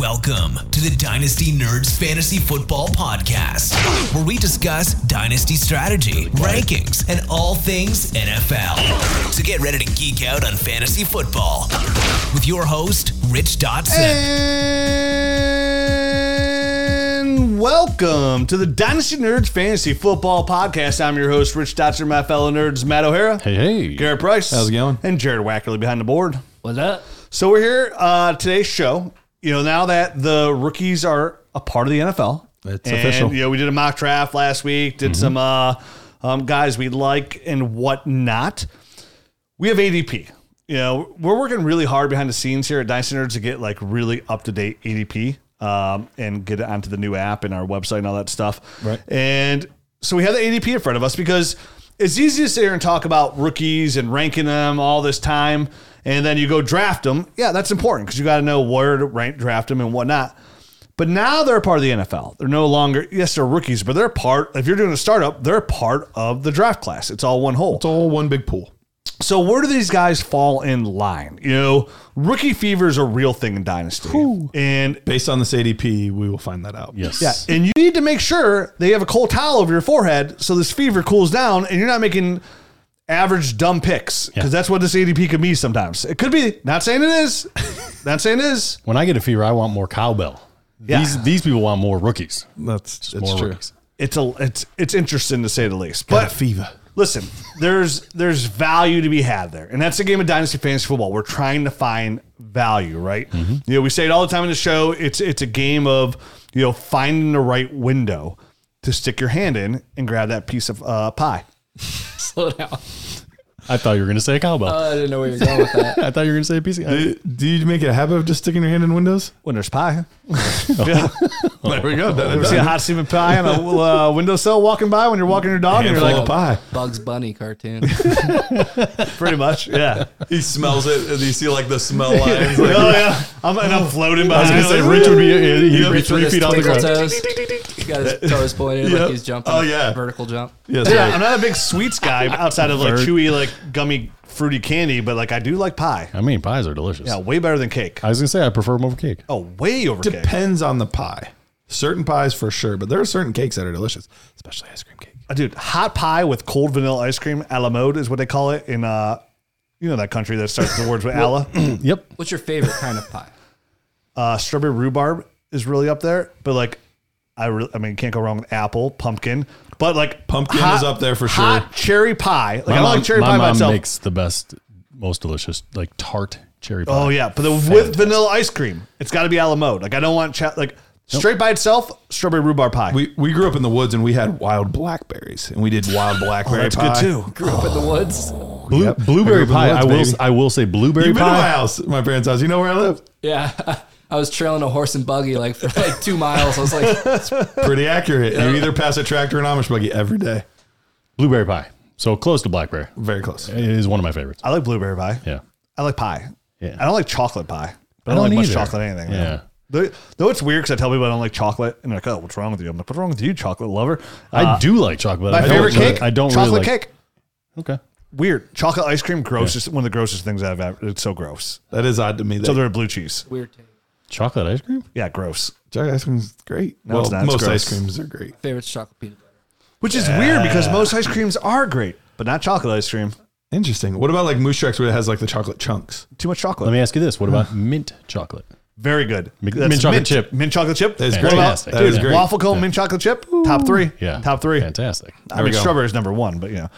Welcome to the Dynasty Nerds Fantasy Football Podcast, where we discuss dynasty strategy, rankings, and all things NFL. So get ready to geek out on fantasy football with your host, Rich Dotson. And welcome to the Dynasty Nerds Fantasy Football Podcast. I'm your host, Rich Dotson, my fellow nerds, Matt O'Hara, Hey, hey. Garret Price, How's it going? and Jared Wackerly behind the board. What's up? So we're here uh, today's show. You know, now that the rookies are a part of the NFL, It's and, official. You know, we did a mock draft last week. Did some uh, um, guys we like and whatnot. We have ADP. You know, we're working really hard behind the scenes here at Dynasty Nerds to get like really up to date ADP um, and get it onto the new app and our website and all that stuff. Right. And so we have the ADP in front of us because it's easy to sit here and talk about rookies and ranking them all this time, and then you go draft them. Yeah, that's important because you got to know where to rank, draft them, and whatnot. But now they're a part of the NFL. They're no longer, yes, they're rookies, but they're part, if you're doing a startup, they're part of the draft class. It's all one whole. It's all one big pool. So where do these guys fall in line? You know, rookie fever is a real thing in Dynasty. And Based on this ADP, we will find that out. Yes. yeah, and you need to make sure they have a cold towel over your forehead so this fever cools down and you're not making average dumb picks because that's what this ADP could be sometimes. It could be. Not saying it is. not saying it is. When I get a fever, I want more cowbell. Yeah. These these people want more rookies. That's, that's more true. rookies. It's a it's it's interesting to say the least. Got But a fever. Listen, there's there's value to be had there, and that's the game of dynasty fantasy football. We're trying to find value, right? You know, we say it all the time in the show. It's it's a game of you know finding the right window to stick your hand in and grab that piece of uh, pie. Slow down. I thought you were going to say a cowbell. I didn't know where you were going with that. I thought you were going to say a piece. Of, Do, do you make it a habit of just sticking your hand in windows? When there's pie, yeah. There we go. Done and ever see a done. hot steaming pie on a uh, windowsill walking by when you're walking your dog? And you're like, of pie. Bugs Bunny cartoon. pretty much, yeah. He smells it, and you see like the smell lines. Like, oh yeah, I'm, and I'm floating by. I was behind. going to say Rich would be he'd be Rich with three his feet off the twinkle ground. toes. He's got his toes pointed Yep. like he's jumping. Oh, yeah. Vertical jump. yes, Yeah, right. I'm not a big sweets guy outside of like Bird. chewy, like gummy, fruity candy, but like I do like pie. I mean, pies are delicious. Yeah, way better than cake. I was going to say I prefer them over cake. Oh, way over cake. Depends on the pie. Certain pies for sure, but there are certain cakes that are delicious, especially ice cream cake. Uh, Dude, hot pie with cold vanilla ice cream, a la mode is what they call it in uh, you know that country that starts the words with alla. Yep. What's your favorite kind of pie? Uh, strawberry rhubarb is really up there, but like I, re- I mean, can't go wrong with apple, pumpkin, but like Pumpkin is up there for Hot sure. cherry pie, like My I don't mom, like cherry my pie by mom itself. makes the best, most delicious, like tart cherry pie. Oh yeah, but the, with vanilla ice cream, it's got to be a la mode. Like I don't want cha- like straight by itself, strawberry rhubarb pie. We we grew up in the woods and we had wild blackberries, and we did wild oh, blackberry Oh, that's pie. good too. Grew up in the woods. Blue, Yep. Blueberry I grew up in pie. the I will. baby. I will say blueberry You've been to my pie. house, my parents' house. You know where I live. Yeah. I was trailing a horse and buggy like for like two miles. I was like, Pretty accurate. You either pass a tractor or an Amish buggy every day. Blueberry pie. So close to blackberry. Very close. It is one of my favorites. I like blueberry pie. Yeah. I like pie. Yeah. I don't like chocolate pie. But I I don't, don't like much either. chocolate anything. Yeah. Yeah. Though, though it's weird because I tell people I don't like chocolate, and they're like, "Oh, what's wrong with you?" I'm like, "What's wrong with you, chocolate lover?" I Uh, do like chocolate. my I don't favorite really- cake. I don't chocolate really like, cake. Okay. Weird chocolate ice cream. Grossest one of the grossest things I've ever. It's so gross. That is odd to me. That So they're blue cheese. weird taste. Chocolate ice cream? Yeah, gross. chocolate ice cream is great. No, well, it's not. It's most gross. ice creams are great. Favorite's chocolate peanut butter. Which is weird because most ice creams are great, but not chocolate ice cream. Interesting. What about like Moose Tracks where it has like the chocolate chunks? Too much chocolate. Let me ask you this. What hmm. about mint chocolate? Very good. Mint- That's mint chocolate chip. Mint chocolate chip. That is What great. about- Fantastic. That dude, is great. Waffle cone mint chocolate chip. Top three. Yeah. Top three. Fantastic. I mean, we go. strawberry is number one, but you know.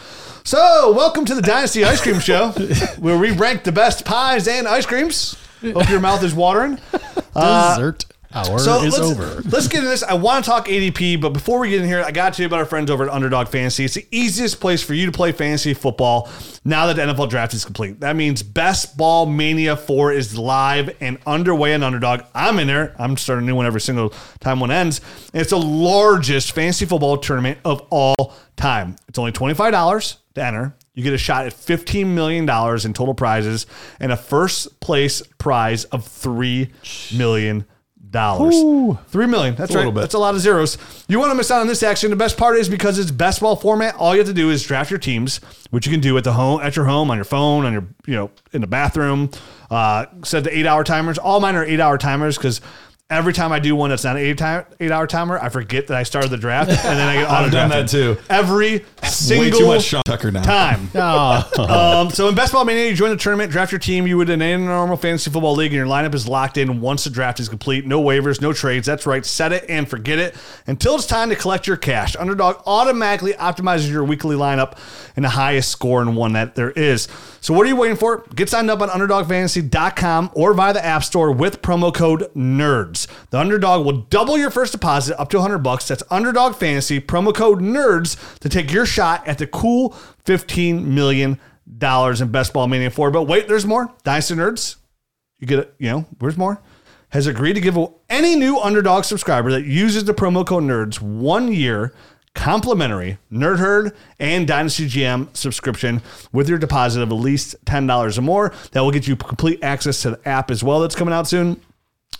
So, welcome to the Dynasty Ice Cream Show, where we rank the best pies and ice creams. Hope your mouth is watering. Dessert hour Uh, So is let's, over. let's get into this. I want to talk ADP, but before we get in here, I got to tell you about our friends over at Underdog Fantasy. It's the easiest place for you to play fantasy football now that the NFL draft is complete. That means Best Ball Mania 4 is live and underway on Underdog. I'm in there. I'm starting a new one every single time one ends. And it's the largest fantasy football tournament of all time. It's only $25 to enter. You get a shot at $15 million in total prizes and a first place prize of $3 million. Three million. That's a right. little bit. That's a lot of zeros. You want to miss out on this action. The best part is because it's best ball format. All you have to do is draft your teams, which you can do at the home, at your home, on your phone, on your you know in the bathroom. Uh, set the eight hour timers. All mine are eight hour timers because. Every time I do one that's not an eight, time, eight hour timer, I forget that I started the draft, and then I get auto I've done that too. Every single Way too much Sean Tucker now. time. um, so in Best Ball Mania, you join the tournament, draft your team. You would in any normal fantasy football league, and your lineup is locked in once the draft is complete. No waivers, no trades. That's right. Set it and forget it until it's time to collect your cash. Underdog automatically optimizes your weekly lineup and the highest score in one that there is. So what are you waiting for? Get signed up on UnderdogFantasy.com or via the App Store with promo code NERDS. The Underdog will double your first deposit up to 100 bucks. That's Underdog Fantasy promo code NERDS to take your shot at the cool 15 million dollars in Best Ball Mania 4. But wait, there's more. Dynasty Nerds, you get it, you know, where's more? Has agreed to give any new Underdog subscriber that uses the promo code NERDS one year complimentary Nerd Herd and Dynasty GM subscription with your deposit of at least $10 or more. That will get you complete access to the app as well that's coming out soon.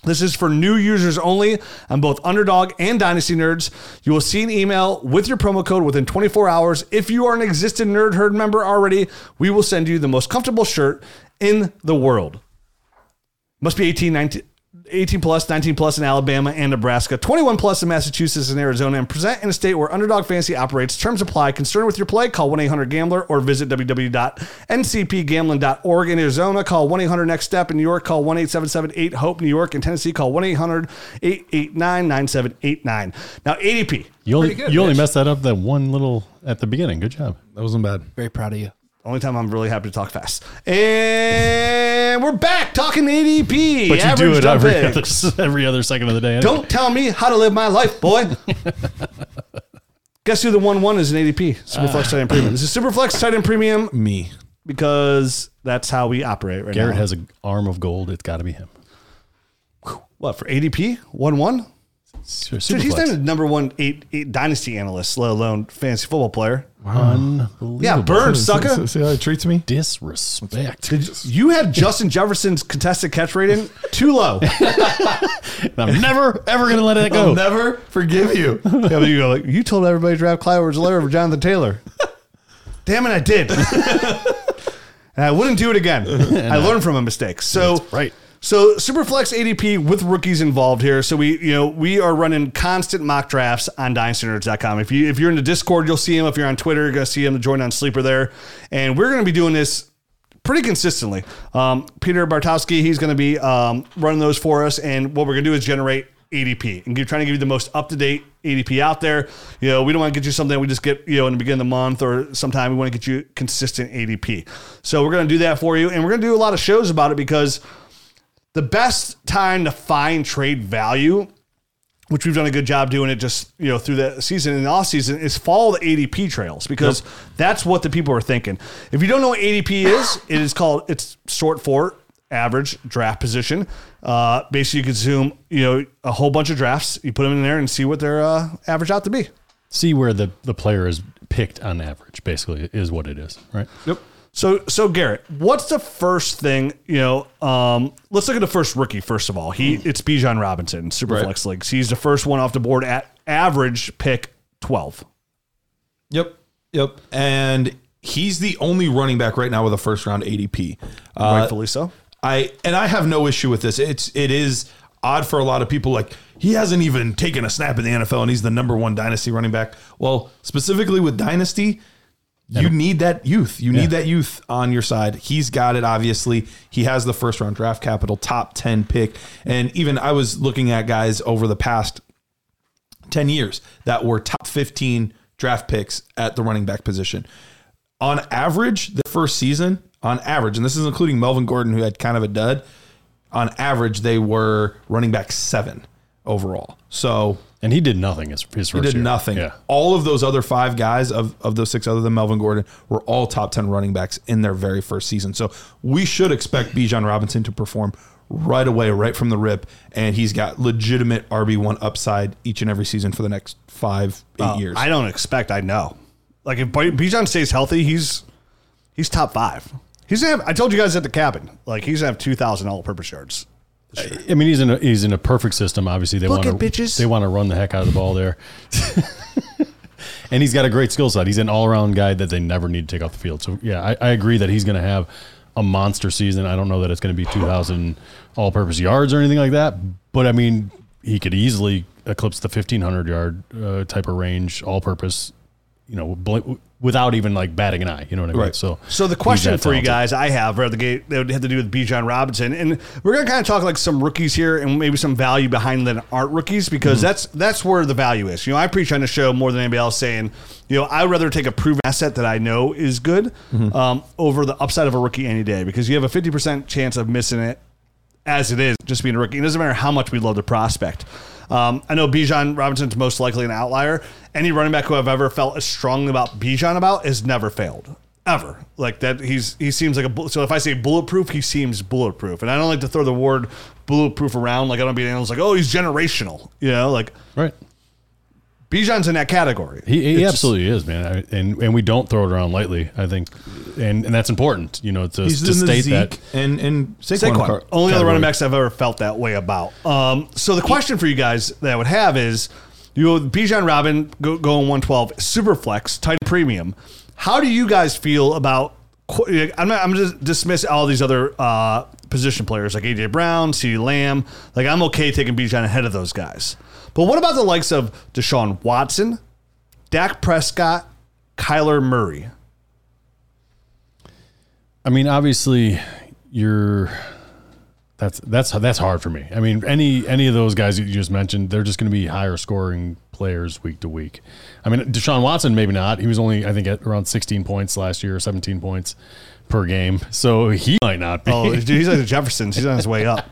This is for new users only on both Underdog and Dynasty Nerds. You will see an email with your promo code within 24 hours. If you are an existing Nerd Herd member already, we will send you the most comfortable shirt in the world. Must be 18, 19, 18 plus, 19 plus in Alabama and Nebraska, 21 plus in Massachusetts and Arizona, and present in a state where Underdog Fantasy operates. Terms apply. Concerned with your play? Call 1 800 Gambler or visit www.ncpgambling.org. In Arizona, call 1 800 Next Step. In New York, call 1 877 8 Hope. New York. In Tennessee, call 1 800 889 9789. Now, ADP. You only good, you only messed that up that one little at the beginning. Good job. That wasn't bad. Very proud of you. Only time I'm really happy to talk fast. And we're back talking ADP. But you do it every other, every other second of the day. anyway. Don't tell me how to live my life, boy. Guess who the one one is in ADP? Superflex ah. Tight End Premium. This is Superflex Tight End Premium Me. because that's how we operate right Garret now. has an arm of gold. It's got to be him. what for ADP one one? Dude, he's Superflex. not the number one eight, eight dynasty analyst, let alone fantasy football player. Unbelievable. Yeah, burn, sucker. See, see how he treats me? Disrespect. You had Justin Jefferson's contested catch rating too low. I'm never ever gonna let it I'll go. never forgive you. Yeah, but you go like, you told everybody to draft Clyde Edwards-Helaire over Jonathan Taylor. Damn it, I did. and I wouldn't do it again. I learned from a mistake. So right. So Superflex ADP with rookies involved here. So we, you know, we are running constant mock drafts on DynastyNerds.com. If you if you're in the Discord, you'll see them. If you're on Twitter, you're gonna see them. Join on Sleeper there, and we're gonna be doing this pretty consistently. Um, Peter Bartowski, he's to be um, running those for us, and what we're to do is generate ADP and give, trying to give you the most up to date ADP out there. You know, we don't want to get you something we just get you know in the beginning of the month or sometime. We want to get you consistent ADP. So we're going to do that for you, and we're going to do a lot of shows about it because the best time to find trade value which we've done a good job doing it just you know through the season and the off season is follow the ADP trails because that's what the people are thinking. If you don't know what ADP is, it is called it's short for average draft position. Uh, basically, you consume you know a whole bunch of drafts, you put them in there and see what they're uh, average out to be. See where the the player is picked on average. Basically, is what it is. Right. Yep. So, so Garret, what's the first thing you know? Um, let's look at the first rookie first of all. He it's Bijan Robinson, Superflex Right. leagues. He's the first one off the board at average pick twelve. Yep. Yep. And he's the only running back right now with a first round ADP. Uh, Rightfully so. I and I have no issue with this. It's it is odd for a lot of people. Like he hasn't even taken a snap in the NFL, and he's the number one dynasty running back. Well, specifically with dynasty, you need that youth. You need that youth on your side. He's got it. Obviously, he has the first round draft capital, top ten pick, and even I was looking at guys over the past 10 years that were top 15 draft picks at the running back position. On average, the first season, on average, and this is including Melvin Gordon, who had kind of a dud, on average, they were running back seven overall. So And he did nothing his, his he did year. nothing. Yeah. All of those other five guys of, of those six other than Melvin Gordon were all top 10 running backs in their very first season. So we should expect Bijan Robinson to perform right away, right from the rip. And he's got legitimate RB1 upside each and every season for the next five, eight Uh, years. I don't expect. I know. Like if Bi- Bijan stays healthy, he's he's top five. He's gonna have. I told you guys at the cabin. Like he's gonna have two thousand all-purpose yards. I mean, he's in a he's in a perfect system. Obviously, they want to bitches. they want to run the heck out of the ball there, and he's got a great skill set. He's an all around guy that they never need to take off the field. So yeah, I, I agree that he's going to have a monster season. I don't know that it's going to be two thousand all purpose yards or anything like that, but I mean, he could easily eclipse the fifteen hundred yard uh, type of range all purpose. You know, bl- without even like batting an eye. You know what I mean? Right. So So the question for you guys I have right out the gate that would have to do with Bijan Robinson, and we're gonna kind of talk like some rookies here and maybe some value behind that aren't rookies because that's that's where the value is. You know, I preach on the show more than anybody else, saying, you know, I'd rather take a proven asset that I know is good um, over the upside of a rookie any day because you have a fifty percent chance of missing it as it is, just being a rookie. It doesn't matter how much we love the prospect. Um, I know Bijan Robinson's most likely an outlier. Any running back who I've ever felt as strongly about Bijan about has never failed. Ever. Like that he's he seems like a so if I say bulletproof, he seems bulletproof. And I don't like to throw the word bulletproof around like I don't be analyst like, oh, he's generational. You know, like right? Bijan's in that category. He, he absolutely is, man, I, and and we don't throw it around lightly. I think, and and that's important, you know, to, to state Zeke that. and and Saquon, Saquon. car- Only other running backs I've ever felt that way about. Um, so the question for you guys that I would have is, you know, Bijan Robin go, going 112, super flex, tight premium. How do you guys feel about? I'm not, I'm just dismiss all these other uh, position players like AJ Brown, CeeDee Lamb. Like I'm okay taking Bijan ahead of those guys. But what about the likes of Deshaun Watson, Dak Prescott, Kyler Murray? I mean, obviously, you're. That's that's that's hard for me. I mean, any any of those guys you just mentioned, they're just going to be higher scoring players week to week. I mean, Deshaun Watson maybe not. He was only I think at around 16 points last year, 17 points per game. So he might not be. Oh, dude, he's like the Jeffersons. He's on his way up.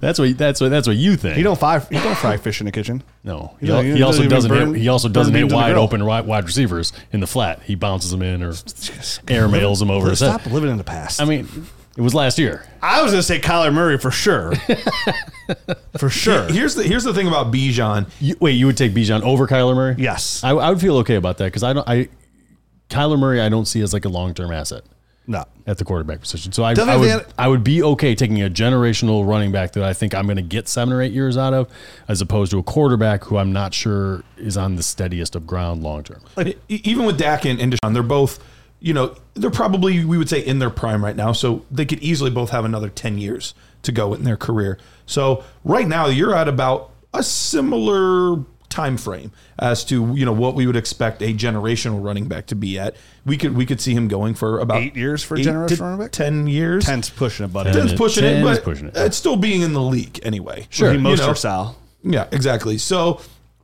that's what that's what that's what you think. He don't fry. He don't fry fish in the kitchen. No, He he, he he also doesn't doesn't. burn- hit, he also doesn't hit beans in the wide open wide, wide receivers in the flat. He bounces them in or air mails them over his head. Stop living in the past. I mean, it was last year. I was going to say Kyler Murray for sure. for sure. Here's the here's the thing about Bijan. You, wait, you would take Bijan over Kyler Murray? Yes. I, I would feel okay about that because I don't. I Kyler Murray, I don't see as like a long term asset No. at the quarterback position. So I, I would I would be okay taking a generational running back that I think I'm going to get seven or eight years out of, as opposed to a quarterback who I'm not sure is on the steadiest of ground long term. E- even with Dak and, and Deshaun, they're both, you know, they're probably we would say in their prime right now. So they could easily both have another ten years to go in their career. So right now you're at about a similar time frame as to you know what we would expect a generational running back to be at. We could we could see him going for about Eight years for a eight generational running back? Ten years. Ten's pushing it, buddy. Ten's Ten- pushing ten it, is but pushing it. it's still being in the league anyway. Sure. He You know? Sal. Yeah, exactly. So,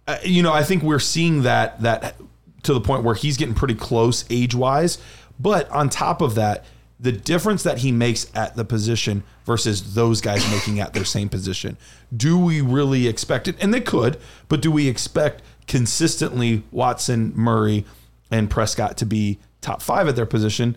uh, you know, I think we're seeing that that to the point where he's getting pretty close age wise. But on top of that, the difference that he makes at the position versus those guys making at their same position, do we really expect it? And they could, but do we expect consistently Watson, Murray, and Prescott to be top five at their position?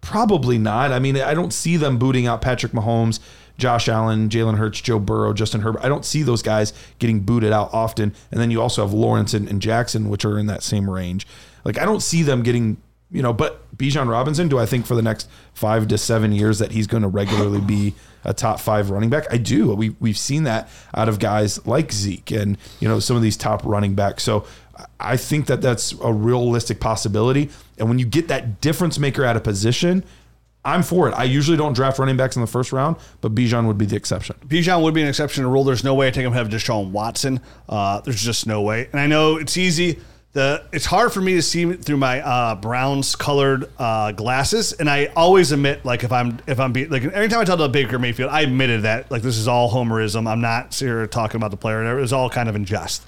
Probably not. I mean, I don't see them booting out Patrick Mahomes, Josh Allen, Jalen Hurts, Joe Burrow, Justin Herbert. I don't see those guys getting booted out often. And then you also have Lawrence and, and Jackson, which are in that same range. Like, I don't see them getting, you know, but Bijan Robinson, do I think for the next five to seven years that he's going to regularly be a top five running back? I do. We, we've seen that out of guys like Zeke and, you know, some of these top running backs. So I think that that's a realistic possibility. And when you get that difference maker at a position, I'm for it. I usually don't draft running backs in the first round, but Bijan would be the exception. Bijan would be an exception to rule. There's no way I take him ahead of Deshaun Watson. Uh, there's just no way. And I know it's easy. The it's hard for me to see through my uh, Browns colored uh, glasses, and I always admit like if I'm if I'm be, like every time I tell the Baker Mayfield, I admitted that like this is all homerism. I'm not here talking about the player. It was all kind of in jest.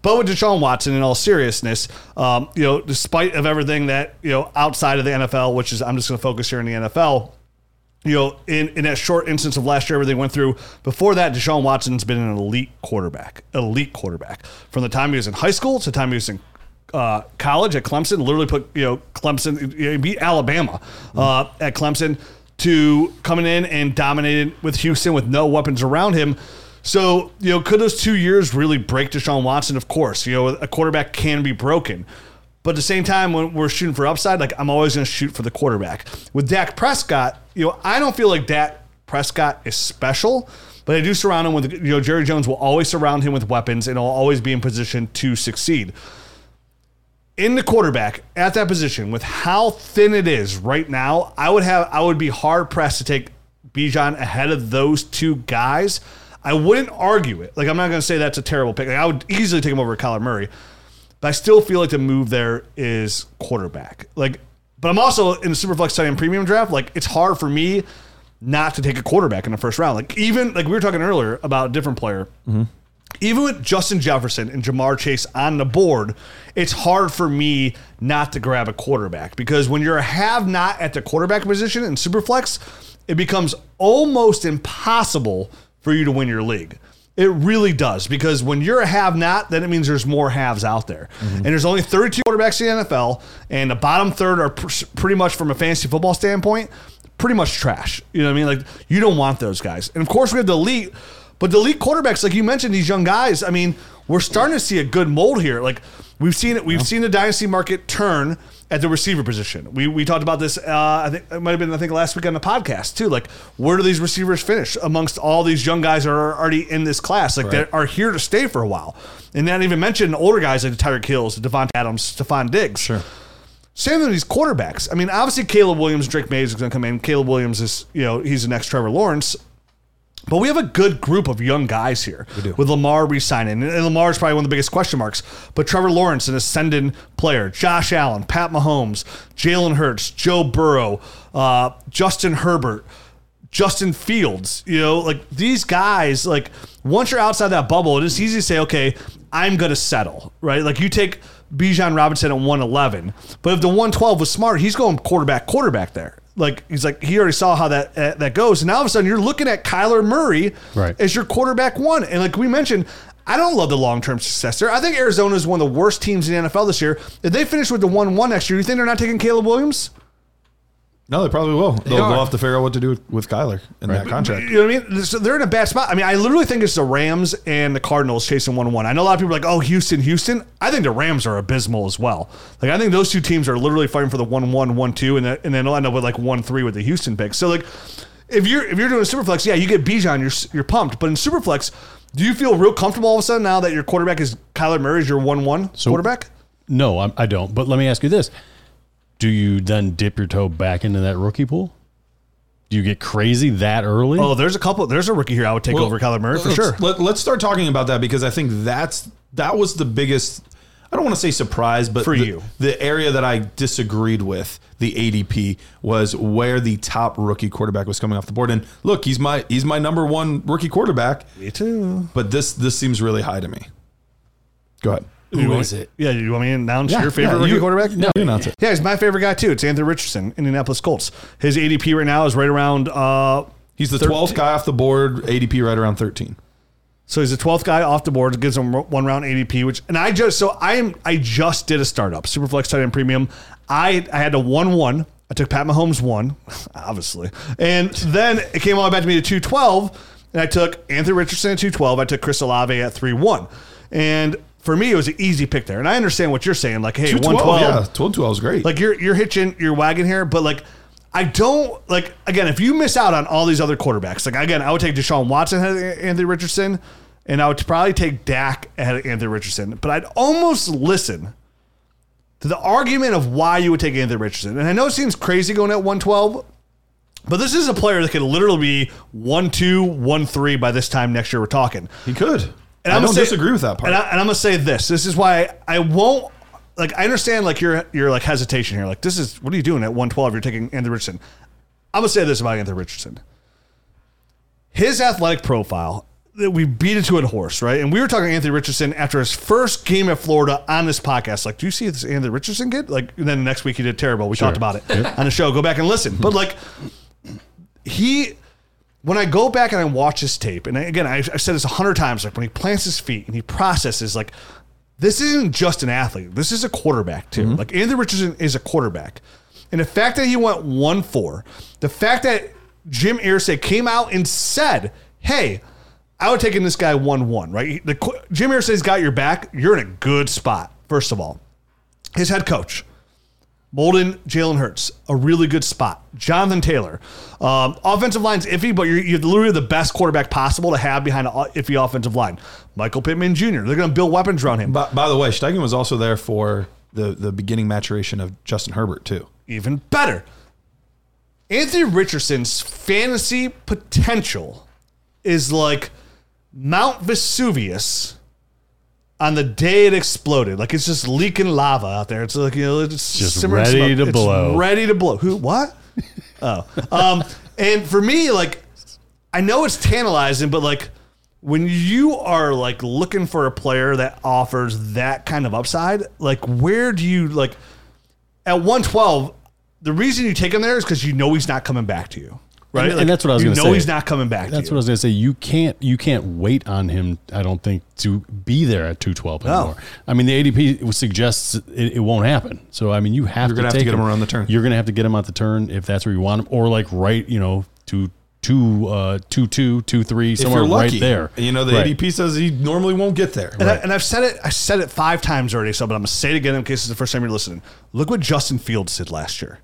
But with Deshaun Watson, in all seriousness, um, you know, despite of everything that you know outside of the NFL, which is I'm just going to focus here in the NFL, you know, in, in that short instance of last year, everything went through. Before that, Deshaun Watson's been an elite quarterback, elite quarterback. From the time he was in high school to the time he was in uh, college at Clemson, literally put you know Clemson you know, beat Alabama uh, at Clemson to coming in and dominated with Houston with no weapons around him. So you know, could those two years really break Deshaun Watson? Of course, you know a quarterback can be broken. But at the same time, when we're shooting for upside, like I'm always going to shoot for the quarterback. With Dak Prescott, you know, I don't feel like Dak Prescott is special, but they do surround him with, you know, Jerry Jones will always surround him with weapons and will always be in position to succeed. In the quarterback at that position, with how thin it is right now, I would have I would be hard pressed to take Bijan ahead of those two guys. I wouldn't argue it. Like I'm not going to say that's a terrible pick. Like, I would easily take him over Kyler Murray, but I still feel like the move there is quarterback. Like, but I'm also in the Superflex tight end premium draft. Like it's hard for me not to take a quarterback in the first round. Like even like we were talking earlier about a different player. Mm-hmm. Even with Justin Jefferson and Ja'Marr Chase on the board, it's hard for me not to grab a quarterback because when you're a have not at the quarterback position in Superflex, it becomes almost impossible for you to win your league. It really does because when you're a have not, then it means there's more haves out there. Mm-hmm. And there's only 32 quarterbacks in the NFL, and the bottom third are pr- pretty much from a fantasy football standpoint, pretty much trash. You know what I mean? Like, you don't want those guys. And of course, we have the elite, but the elite quarterbacks, like you mentioned, these young guys, I mean, we're starting to see a good mold here. Like, we've seen it, we've seen the dynasty market turn at the receiver position. We, we talked about this. Uh, I think it might have been I think last week on the podcast too. Like, where do these receivers finish amongst all these young guys that are already in this class? Like, that are here to stay for a while. And not even mention older guys like Tyreek Hills, Davante Adams, Stefon Diggs. Sure. Same with these quarterbacks. I mean, obviously Caleb Williams, Drake Mays is going to come in. Caleb Williams is, you know, he's the next Trevor Lawrence. But we have a good group of young guys here with Lamar re-signing. And Lamar is probably one of the biggest question marks. But Trevor Lawrence, an ascendant player, Josh Allen, Pat Mahomes, Jalen Hurts, Joe Burrow, uh, Justin Herbert, Justin Fields, you know, like these guys, like once you're outside that bubble, it is easy to say, okay, I'm going to settle, right? Like you take Bijan Robinson at 111, but if the 112 was smart, he's going quarterback, quarterback there. Like he's like he already saw how that uh, that goes, and now all of a sudden you're looking at Kyler Murray Right. as your quarterback one, and like we mentioned. I don't love the long term success there. I think Arizona is one of the worst teams in the NFL this year. If they finish with the 1 1 next year, you think they're not taking Caleb Williams? No, they probably will. They'll, they'll have to figure out what to do with, with Kyler in that contract. You know what I mean? So they're in a bad spot. I mean, I literally think it's the Rams and the Cardinals chasing 1 1. I know a lot of people are like, oh, Houston, Houston. I think the Rams are abysmal as well. Like, I think those two teams are literally fighting for the 1 1, 1 2, and then and then they'll end up with like 1 3 with the Houston pick. So, like, if you're if you're doing a Superflex, yeah, you get Bijan, you're, you're pumped. But in Superflex, do you feel real comfortable all of a sudden now that your quarterback is Kyler Murray, is your 1 1 So- quarterback? No, I'm, I don't. But let me ask you this: Do you then dip your toe back into that rookie pool? Do you get crazy that early? Oh, there's a couple. There's a rookie here I would take Well, over Kyler Murray for sure. Let, let's start talking about that because I think that's that was the biggest. I don't want to say surprise, but For the, you. the area that I disagreed with the ADP was where the top rookie quarterback was coming off the board. And look, he's my he's my number one rookie quarterback, Me too. but this this seems really high to me. Go ahead. Who is it? Yeah, you want me to announce Yeah, your favorite yeah, rookie you- quarterback? No, you announce it. Yeah, he's my favorite guy too. It's Anthony Richardson, Indianapolis Colts. His ADP right now is right around. Uh, He's the 13 twelfth guy off the board. ADP right around thirteen. so he's the twelfth guy off the board. Gives him one round ADP. Which and I just so I am I just did a startup Superflex tight end premium. I I had a one one. I took Pat Mahomes one, obviously, and then it came all the way back to me to two twelve, and I took Anthony Richardson at two twelve. I took Chris Olave at three one, and for me it was an easy pick there. And I understand what you're saying, like hey, 112. yeah, 12 12 is great. like you're you're hitching your wagon here, but like I don't like again if you miss out on all these other quarterbacks, like again I would take Deshaun Watson ahead of Anthony Richardson, and I would probably take Dak ahead of Anthony Richardson, but I'd almost listen to the argument of why you would take Anthony Richardson, and I know it seems crazy going at one twelve. But this is a player that could literally be one two, one three by this time next year. We're talking. he could. And I I'm don't say- disagree with that part. And, I, am gonna say this. This is why I won't like. I understand like your your like hesitation here. Like this is what are you doing at 112? You're taking Anthony Richardson. I'm gonna say this about Anthony Richardson. His athletic profile. that We beat it to a horse, right? And we were talking Anthony Richardson after his first game at Florida on this podcast. Like, do you see this Anthony Richardson kid? Like, and then next week he did terrible. We talked about it on the show. Go back and listen. But like, he when I go back and I watch his tape, and again, I, I've said this a hundred times, like when he plants his feet and he processes, like this isn't just an athlete. This is a quarterback too. Mm-hmm. Like Anthony Richardson is a quarterback, and the fact that he went one four, the fact that Jim Irsay came out and said, "Hey." I would take in this guy one one, right? The, Jim Irsay's got your back. You're in a good spot. First of all, his head coach, Molden, Jalen Hurts, a really good spot. Jonathan Taylor. Um, offensive line's iffy, but you're, you're literally the best quarterback possible to have behind an iffy offensive line. Michael Pittman Jr. They're going to build weapons around him. By, by the way, Steichen was also there for the the beginning maturation of Justin Herbert too. Even better. Anthony Richardson's fantasy potential is like Mount Vesuvius on the day it exploded. Like it's just leaking lava out there. It's like you know, it's Just simmering ready smoke. to It's blow. ready to blow. Who? What? oh, um, and for me, like I know it's tantalizing, but like when you are like looking for a player that offers that kind of upside, like where do you like at 112? The reason you take him there is because you know he's not coming back to you, right? And- and that's what I was gonna know say. he's not coming back. That's to what I was gonna say. You can't you can't wait on him. I don't think to be there at two twelve anymore. I mean, the ADP suggests it, it won't happen. So I mean, you have You're to gonna have to get him around the turn. You're gonna have to get him out the turn if that's where you want him, or like right, you know, two two uh two two two three somewhere lucky, right there. You know the Right. ADP says he normally won't get there. And, I, and I've said it. I said it five times already. So, but I'm gonna say it again in case it's the first time you're listening. Look what Justin Fields did last year.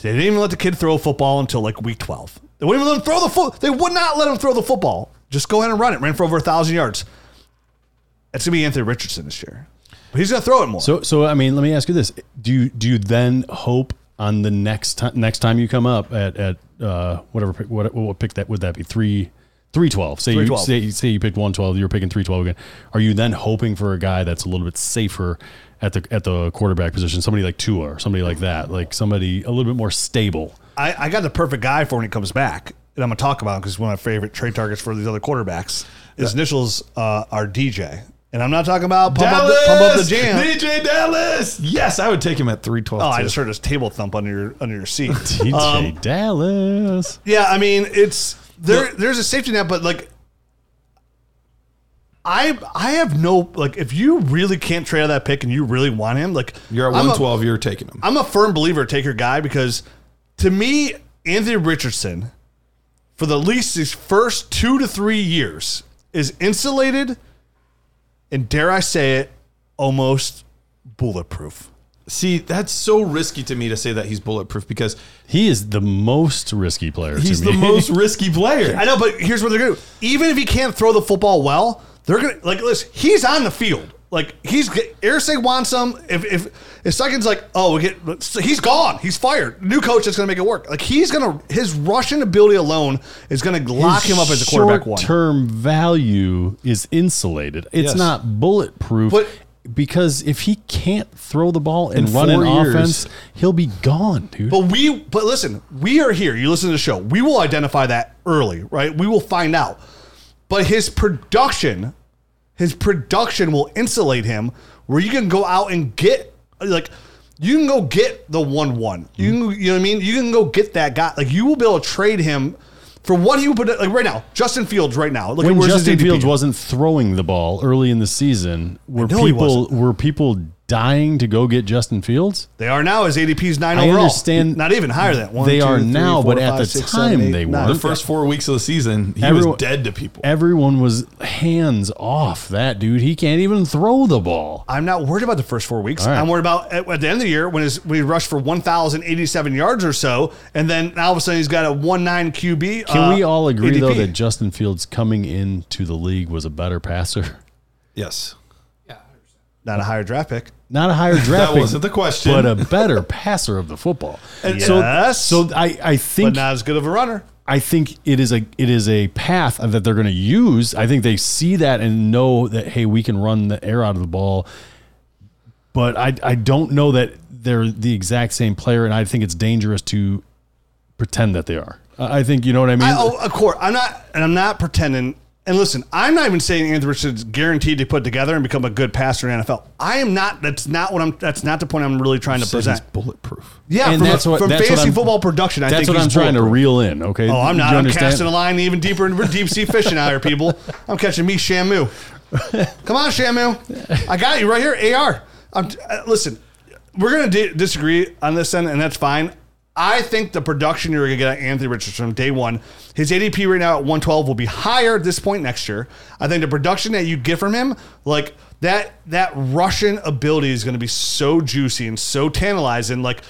They didn't even let the kid throw a football until like week 12. They wouldn't even let him throw the foot. They would not let him throw the football. Just go ahead and run it. Ran for over a thousand yards. It's gonna be Anthony Richardson this year. But he's gonna throw it more. So so I mean, let me ask you this: Do you do you then hope on the next time next time you come up at at uh, whatever what what pick that would that be three. 312. Say you 312. say, say you picked 112, you're picking 312 again. Are you then hoping for a guy that's a little bit safer at the at the quarterback position, somebody like Tua or somebody like that, like somebody a little bit more stable? I, I got the perfect guy for when he comes back, and I'm gonna talk about him because he's one of my favorite trade targets for these other quarterbacks. His initials uh, are DJ, and I'm not talking about pump up, the, pump up the jam. DJ Dallas. Yes, I would take him at three twelve. Oh, I just heard his table thump under your under your seat. DJ Um, Dallas. yeah, I mean it's there. There's a safety net, but like, I I have no like. If you really can't trade out that pick and you really want him, like You're at a- one twelve. You're taking him. I'm a firm believer. Take your guy because to me, Anthony Richardson, for the least his first two to three years, is insulated, and dare I say it, almost bulletproof. See, that's so risky to me to say that he's bulletproof because He is the most risky player. he's to the most risky player. I know, but here's what they're gonna do. Even if he can't throw the football well, they're gonna like listen. He's on the field. Like he's Irsay wants him. If if if Steichen's like, oh, we get, he's gone. He's fired. New coach is gonna make it work. Like he's gonna his rushing ability alone is gonna lock him up as a quarterback one. Term value is insulated. It's Yes. not bulletproof. But- because if he can't throw the ball and In run an years. offense, he'll be gone, dude. But we, but listen, we are here. You listen to the show. We will identify that early, right? We will find out. But his production, his production will insulate him where you can go out and get, like, you can go get the 1 1. You, mm-hmm. can, you know what I mean? You can go get that guy. Like, you will be able to trade him for what he would put, like, right now, Justin Fields, right now. Look when Justin. Fields wasn't throwing the ball early in the season, were people were people dying to go get Justin Fields? They are now. as ADP's is 9 I overall. understand- Not even higher than. One, They two, are three, now, four, but at the six, time seven, eight, they weren't. the first four weeks of the season, he Everyone- was dead to people. Everyone was hands off that dude. He can't even throw the ball. I'm not worried about the first four weeks. All right. I'm worried about at, at the end of the year when, his, when he rushed for 1,087 yards or so, and then all of a sudden he's got a one nine QB. Can uh, we all agree though that Justin Fields coming into the league was a better passer? Yes, not a higher draft pick? Not a higher draft that pick, wasn't the question. but a better passer of the football. Yes. So, so I, I But think not as good of a runner. I think it is a it is a path that they're going to use. I think they see that and know that hey, we can run the air out of the ball. But I I don't know that they're the exact same player, and I think it's dangerous to pretend that they are. I I think you know what I mean. I, oh, of course. I'm not, and I'm not pretending. And listen, I'm not even saying Anthony Richardson's guaranteed to put together and become a good passer in NFL. I am not. That's not what I'm. That's not the point I'm really trying to Said present. he's bulletproof. Yeah, And from, that's what- from that's fantasy I'm- football production, I That's think what I'm trying to reel in. Okay. Oh, I'm not. I'm understand? casting a line even deeper into deep sea fishing out here, people. I'm catching me Shamu. Come on, Shamu. I got you right here. AR. I'm, uh, listen, we're gonna di- disagree on this end, and that's fine. I think the production you're going to get at Anthony Richardson from day one, his ADP right now at 112 will be higher at this point next year. I think the production that you get from him, like that, that Russian ability is going to be so juicy and so tantalizing. Like,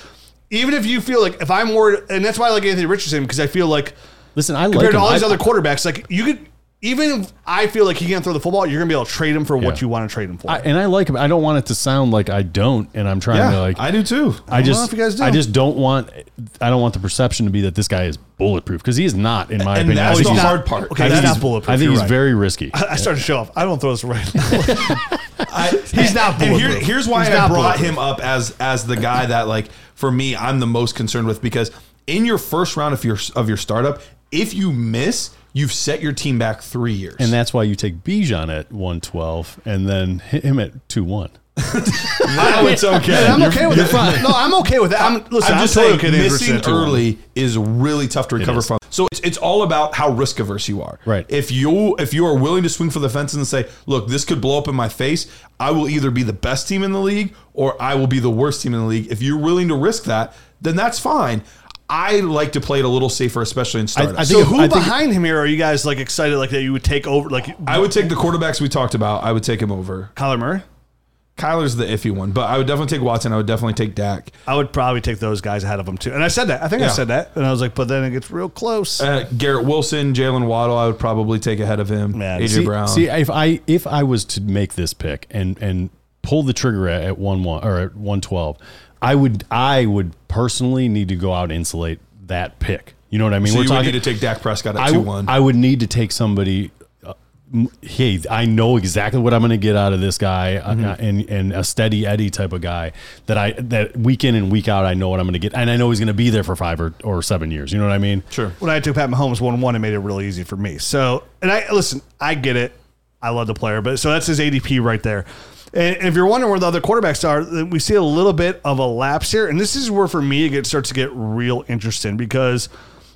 even if you feel like if I'm more, and that's why I like Anthony Richardson because I feel like Listen, I like compared to him. all these I- other quarterbacks, like you could, even if I feel like he can't throw the football, you're going to be able to trade him for what Yeah. you want to trade him for. I, and I like him. I don't want it to sound like I don't, and I'm trying to like. I do too. I don't just, know if you guys do. I just don't want, I don't want the perception to be that this guy is bulletproof because he is not, in my And opinion. that's I think the he's- hard part. Okay, I that's think not bulletproof. I think You're he's right. very risky. I started to show off. I don't throw this right. He's not And here, bulletproof. here's why He's I not brought him up as as the guy that like for me I'm the most concerned with because in your first round of your of your startup, if you miss, you've set your team back three years. And that's why you take Bijan at 112 and then hit him at 2 1. now it's okay. I'm okay with that. No, I'm okay with that. I'm, listen, I'm I'm, just totally saying, okay missing early is really tough to recover is. from. So it's, it's all about how risk averse you are. Right. If you if you are willing to swing for the fences and say, look, this could blow up in my face, I will either be the best team in the league or I will be the worst team in the league. If you're willing to risk that, then that's fine. I like to play it a little safer, especially in startups. I So think- who I think- behind him here are you guys like excited like that you would take over like I would take the quarterbacks we talked about. I would take him over. Kyler Murray? Kyler's the iffy one, but I would definitely take Watson. I would definitely take Dak. I would probably take those guys ahead of him too. And I said that. I think I said that. And I was like, but then it gets real close. Uh, Garrett Wilson, Jalen Waddle, I would probably take ahead of him. Man, AJ see- Brown. See, if I if I was to make this pick and and pull the trigger at, at one one or at one twelve, I would I would personally need to go out and insulate that pick. You know what I mean? so you would need to take Dak Prescott at I, two one. I would need to take somebody. uh, Hey, I know exactly what I'm going to get out of this guy, uh, Mm-hmm. and and a steady Eddie type of guy that I that week in and week out I know what I'm going to get, and I know he's going to be there for five or, or seven years. You know what I mean? Sure. when I took Pat Mahomes one one, it made it really easy for me. So, and I listen, I get it. I love the player, but so that's his ADP right there. And if you're wondering where the other quarterbacks are, then we see a little bit of a lapse here, and this is where for me it starts to get real interesting because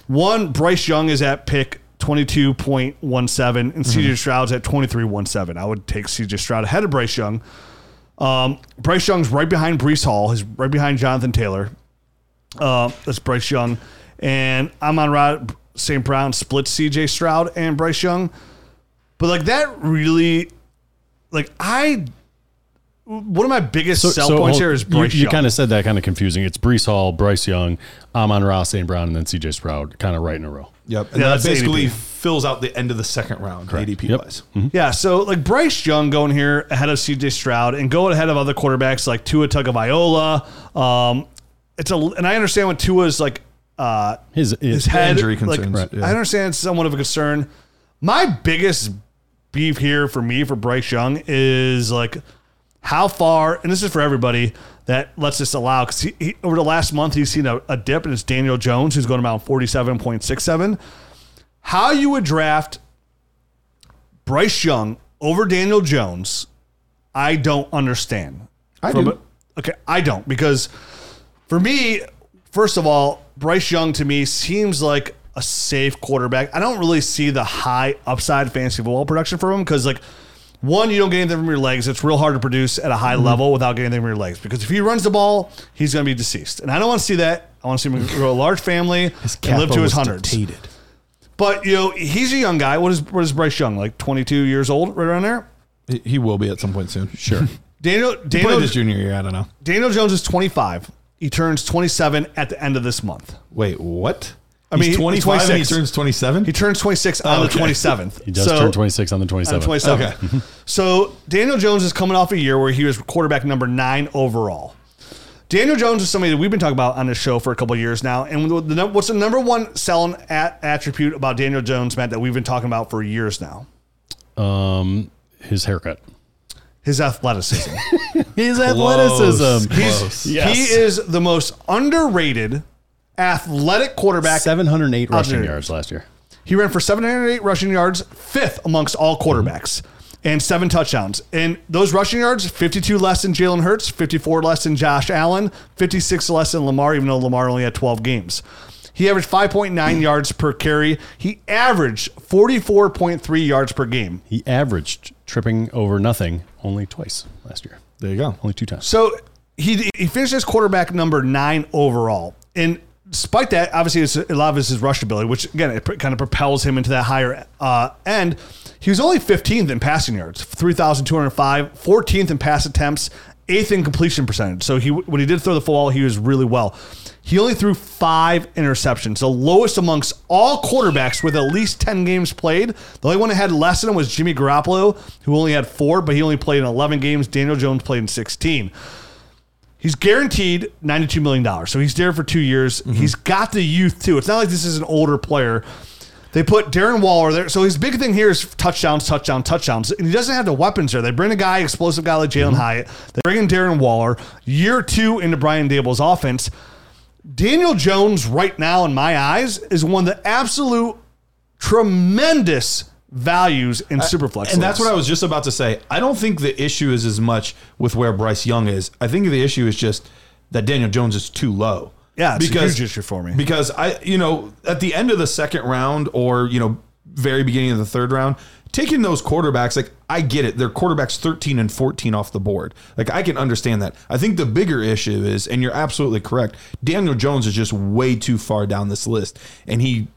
one, Bryce Young is at pick. 22.17 and CJ Stroud's at 23.17. I would take CJ Stroud ahead of Bryce Young. Um, Bryce Young's right behind Breece Hall. He's right behind Jonathan Taylor. Uh, that's Bryce Young. And Amon-Ra St. Brown splits CJ Stroud and Bryce Young. But like that really, like I, one of my biggest sell points hold- here is you- Bryce you, Young. kind of said that kind of confusing. It's Breece Hall, Bryce Young, Amon-Ra, St. Brown, and then CJ Stroud, kind of right in a row. Yep. And Yeah, that that's basically ADP. fills out the end of the second round, ADP Yep. wise. Yeah, so like Bryce Young going here ahead of CJ Stroud and going ahead of other quarterbacks like Tua Tagovailoa. Um, it's a and I understand what Tua's like. Uh, His, his head injury like, Right. yeah. I understand it's somewhat of a concern. My biggest beef here for me for Bryce Young is like how far, and this is for everybody that lets this allow because over the last month he's seen a, a dip, and it's Daniel Jones who's going about forty seven point six seven. How you would draft Bryce Young over Daniel Jones, I don't understand. I From do. a- okay, I don't because for me, first of all, Bryce Young to me seems like a safe quarterback. I don't really see the high upside fantasy football production from him because like one, you don't get anything from your legs. It's real hard to produce at a high mm-hmm. level without getting anything from your legs because if he runs the ball, he's going to be deceased, and I don't want to see that. I want to see him grow a large family and live to his hundreds. But you know, he's a young guy. What is what is Bryce Young like? Twenty two years old, right around there. He- will be at some point soon. Sure. Daniel Daniel his junior year. I don't know. Daniel Jones is twenty five. He turns twenty seven at the end of this month. Wait, what? I mean, he's he- 25 and he turns 27? He turns twenty six on the twenty seventh. He does turn 26 on the 27th. 27. Okay. So Daniel Jones is coming off a year where he was quarterback number nine overall. Daniel Jones is somebody that we've been talking about on this show for a couple of years now. And the, the, what's the number one selling at, attribute about Daniel Jones, Matt, that we've been talking about for years now? Um, his haircut. His athleticism. His Close. He's, Yes. He is the most underrated athletic quarterback 708 rushing Under- yards last year. He ran for 708 rushing yards, fifth amongst all quarterbacks, and seven touchdowns. And those rushing yards, 52 less than Jalen Hurts, 54 less than Josh Allen, 56 less than Lamar, even though Lamar only had 12 games. He averaged 5.9 yards per carry. He averaged 44.3 yards per game. He averaged tripping over nothing only twice last year. There you go. Only two times. So he he finished as quarterback number nine overall. And despite that, obviously, it's, a lot of his rush ability, which again, it kind of propels him into that higher uh, end. He was only 15th in passing yards, 3,205, 14th in pass attempts, eighth in completion percentage. So he when he did throw the football, he was really well. He only threw five interceptions, the lowest amongst all quarterbacks with at least 10 games played. The only one that had less than him was Jimmy Garoppolo, who only had four, but he only played in 11 games. Daniel Jones played in 16. He's guaranteed $92 million. So he's there for two years. Mm-hmm. He's got the youth too. It's not like this is an older player. They put Darren Waller there. So his big thing here is touchdowns, touchdown, touchdowns. And he doesn't have the weapons there. They bring a guy, explosive guy like Jalin mm-hmm. Hyatt. They bring in Darren Waller. Year two into Brian Daboll's offense. Daniel Jones, right now, in my eyes, is one of the absolute tremendous values in Superflex. And that's what I was just about to say. I don't think the issue is as much with where Bryce Young is. I think the issue is just that Daniel Jones is too low. Yeah, it's a huge issue for me. Because I, you know, at the end of the second round or, you know, very beginning of the third round, taking those quarterbacks, like I get it. They're quarterbacks 13 and 14 off the board. Like I can understand that. I think the bigger issue is, and you're absolutely correct, Daniel Jones is just way too far down this list. And he,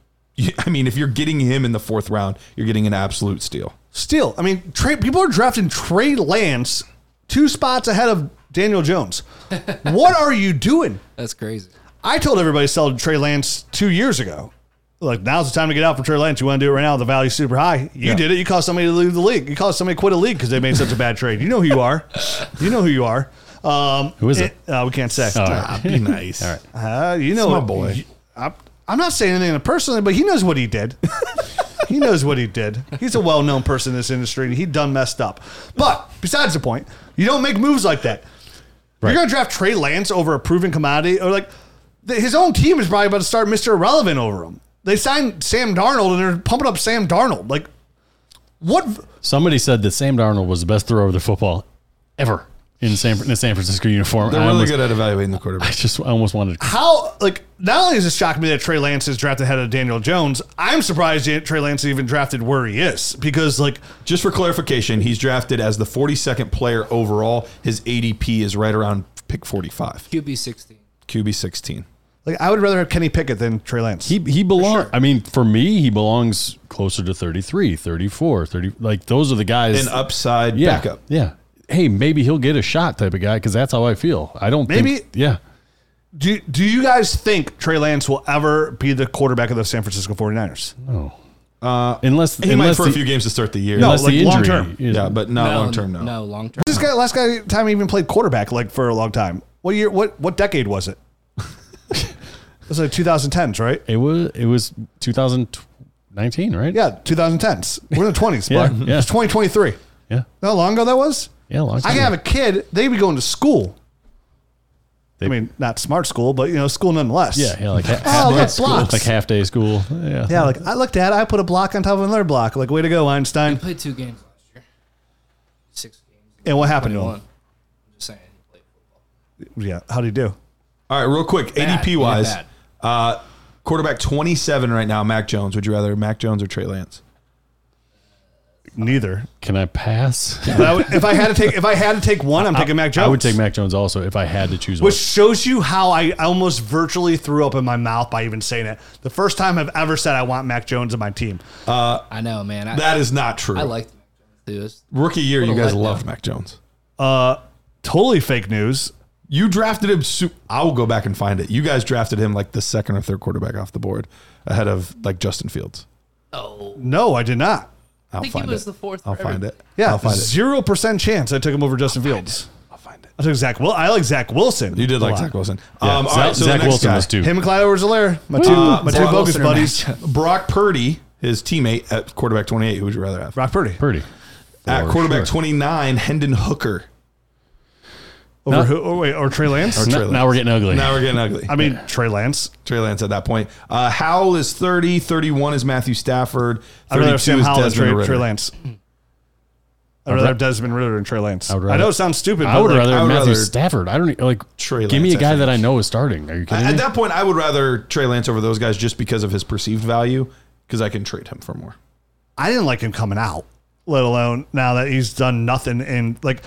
I mean, if you're getting him in the fourth round, you're getting an absolute steal. Steal. I mean, Trey, people are drafting Trey Lance two spots ahead of Daniel Jones. what are you doing? That's crazy. I told everybody to sell Trey Lance two years ago. Like now's the time to get out for Trey Lance. You want to do it right now? The value's super high. You did it. You caused somebody to leave the league. You caused somebody to quit a league because they made such a bad trade. You know who you are. You know who you are. Um, Who is it? Uh, we can't say. All right. Be nice. All right. Uh, you know, It's my boy. you- I'm, I'm not saying anything personally, but he knows what he did. he knows what he did. He's a well-known person in this industry, and he done messed up. But besides the point, you don't make moves like that. Right. You're gonna draft Trey Lance over a proven commodity, or like the, his own team is probably about to start Mr. Irrelevant over him. They signed Sam Darnold, and they're pumping up Sam Darnold. Like, what? Somebody said that Sam Darnold was the best thrower of the football ever in San in a San Francisco uniform. They're I really almost, good at evaluating the quarterback. I just I almost wanted to. How like not only is it shocking me that Trey Lance is drafted ahead of Daniel Jones, I'm surprised Trey Lance even drafted where he is because like Just for clarification, he's drafted as the 42nd player overall. His ADP is right around pick 45, QB 16. QB 16. like I would rather have Kenny Pickett than Trey Lance. He he belongs. I mean, for me, he belongs closer to 33, 34, 30. Like those are the guys. An upside yeah, backup. Yeah. Hey, maybe he'll get a shot type of guy because that's how I feel. I don't Maybe- think. Yeah. do do you guys think Trey Lance will ever be the quarterback of the San Francisco 49ers? Uh, unless He might for the, a few games to start the year. No, unless like the long term. yeah, but not long term. No. No, long term. This guy last guy time he even played quarterback like for a long time. What year what what decade was it? it was like 2010s, right? It was it was 2019, right? Yeah, 2010s. We're in the 20s, Yeah, yeah. It's 2023. Yeah. How long ago that was? Yeah. Long I time can have a kid, they'd be going to school. They- I mean, not smart school, but you know, school nonetheless. Yeah, yeah, like half, Oh, half look, school, blocks. like half day school. Yeah, Yeah, like I looked at, it, I put a block on top of another block. Like, way to go, He Einstein. played two games last year. Six games. And what happened to One. him? I'm just saying. He played football. Yeah, how'd he do? All right, real quick, Bad. ADP wise, Bad. uh, quarterback 27 right now, Mac Jones. Would you rather Mac Jones or Trey Lance? Neither. Can I pass? But would, if I had to take, if I had to take one, I'm taking Mac Jones. I would take Mac Jones also if I had to choose Which one. shows you how I almost virtually threw up in my mouth by even saying it. The first time I've ever said I want Mac Jones in my team. I know, man. I, That is not true. I like Mac Jones too. Rookie year, you guys letdown. loved Mac Jones. Uh totally fake news. You drafted him. Su- I will go back and find it. You guys drafted him like the second or third quarterback off the board, ahead of like Justin Fields. Oh, No, I did not. I'll think he find was it. the fourth I'll for find it. Yeah, I'll find it. zero percent chance I took him over Justin Fields. I'll find it. I took Zach. Well, I like Zach Wilson. You did a like lot. Zach Wilson. Yeah, Um, all Zach, right, so the Zach next Wilson guy. was two. Him and Clyde Edwards-Helaire, my two, my Zach two bogus Wilson or buddies. Brock Purdy, his teammate at quarterback 28. Who would you rather have? Brock Purdy Pretty. At For quarterback sure. 29, Hendon Hooker. Over No. who? Oh, wait, or Trey Lance. Or Now, Trey now we're getting ugly. Now we're getting ugly. I mean Trey Lance. Trey Lance at that point. Uh, Howell is 30. 31 is Matthew Stafford. I'd rather have 32 Sam is Howell than Desmond Trey, Ridder. Trey Lance. I'd rather have Desmond Ridder than Trey Lance. I, would rather- know it sounds stupid. I would like, rather I would Matthew rather Stafford. I don't like. Trey give me a Lance, I guy that I know is starting. Are you kidding At me? that point, I would rather Trey Lance over those guys just because of his perceived value, because I can trade him for more. I didn't like him coming out, let alone now that he's done nothing. And like,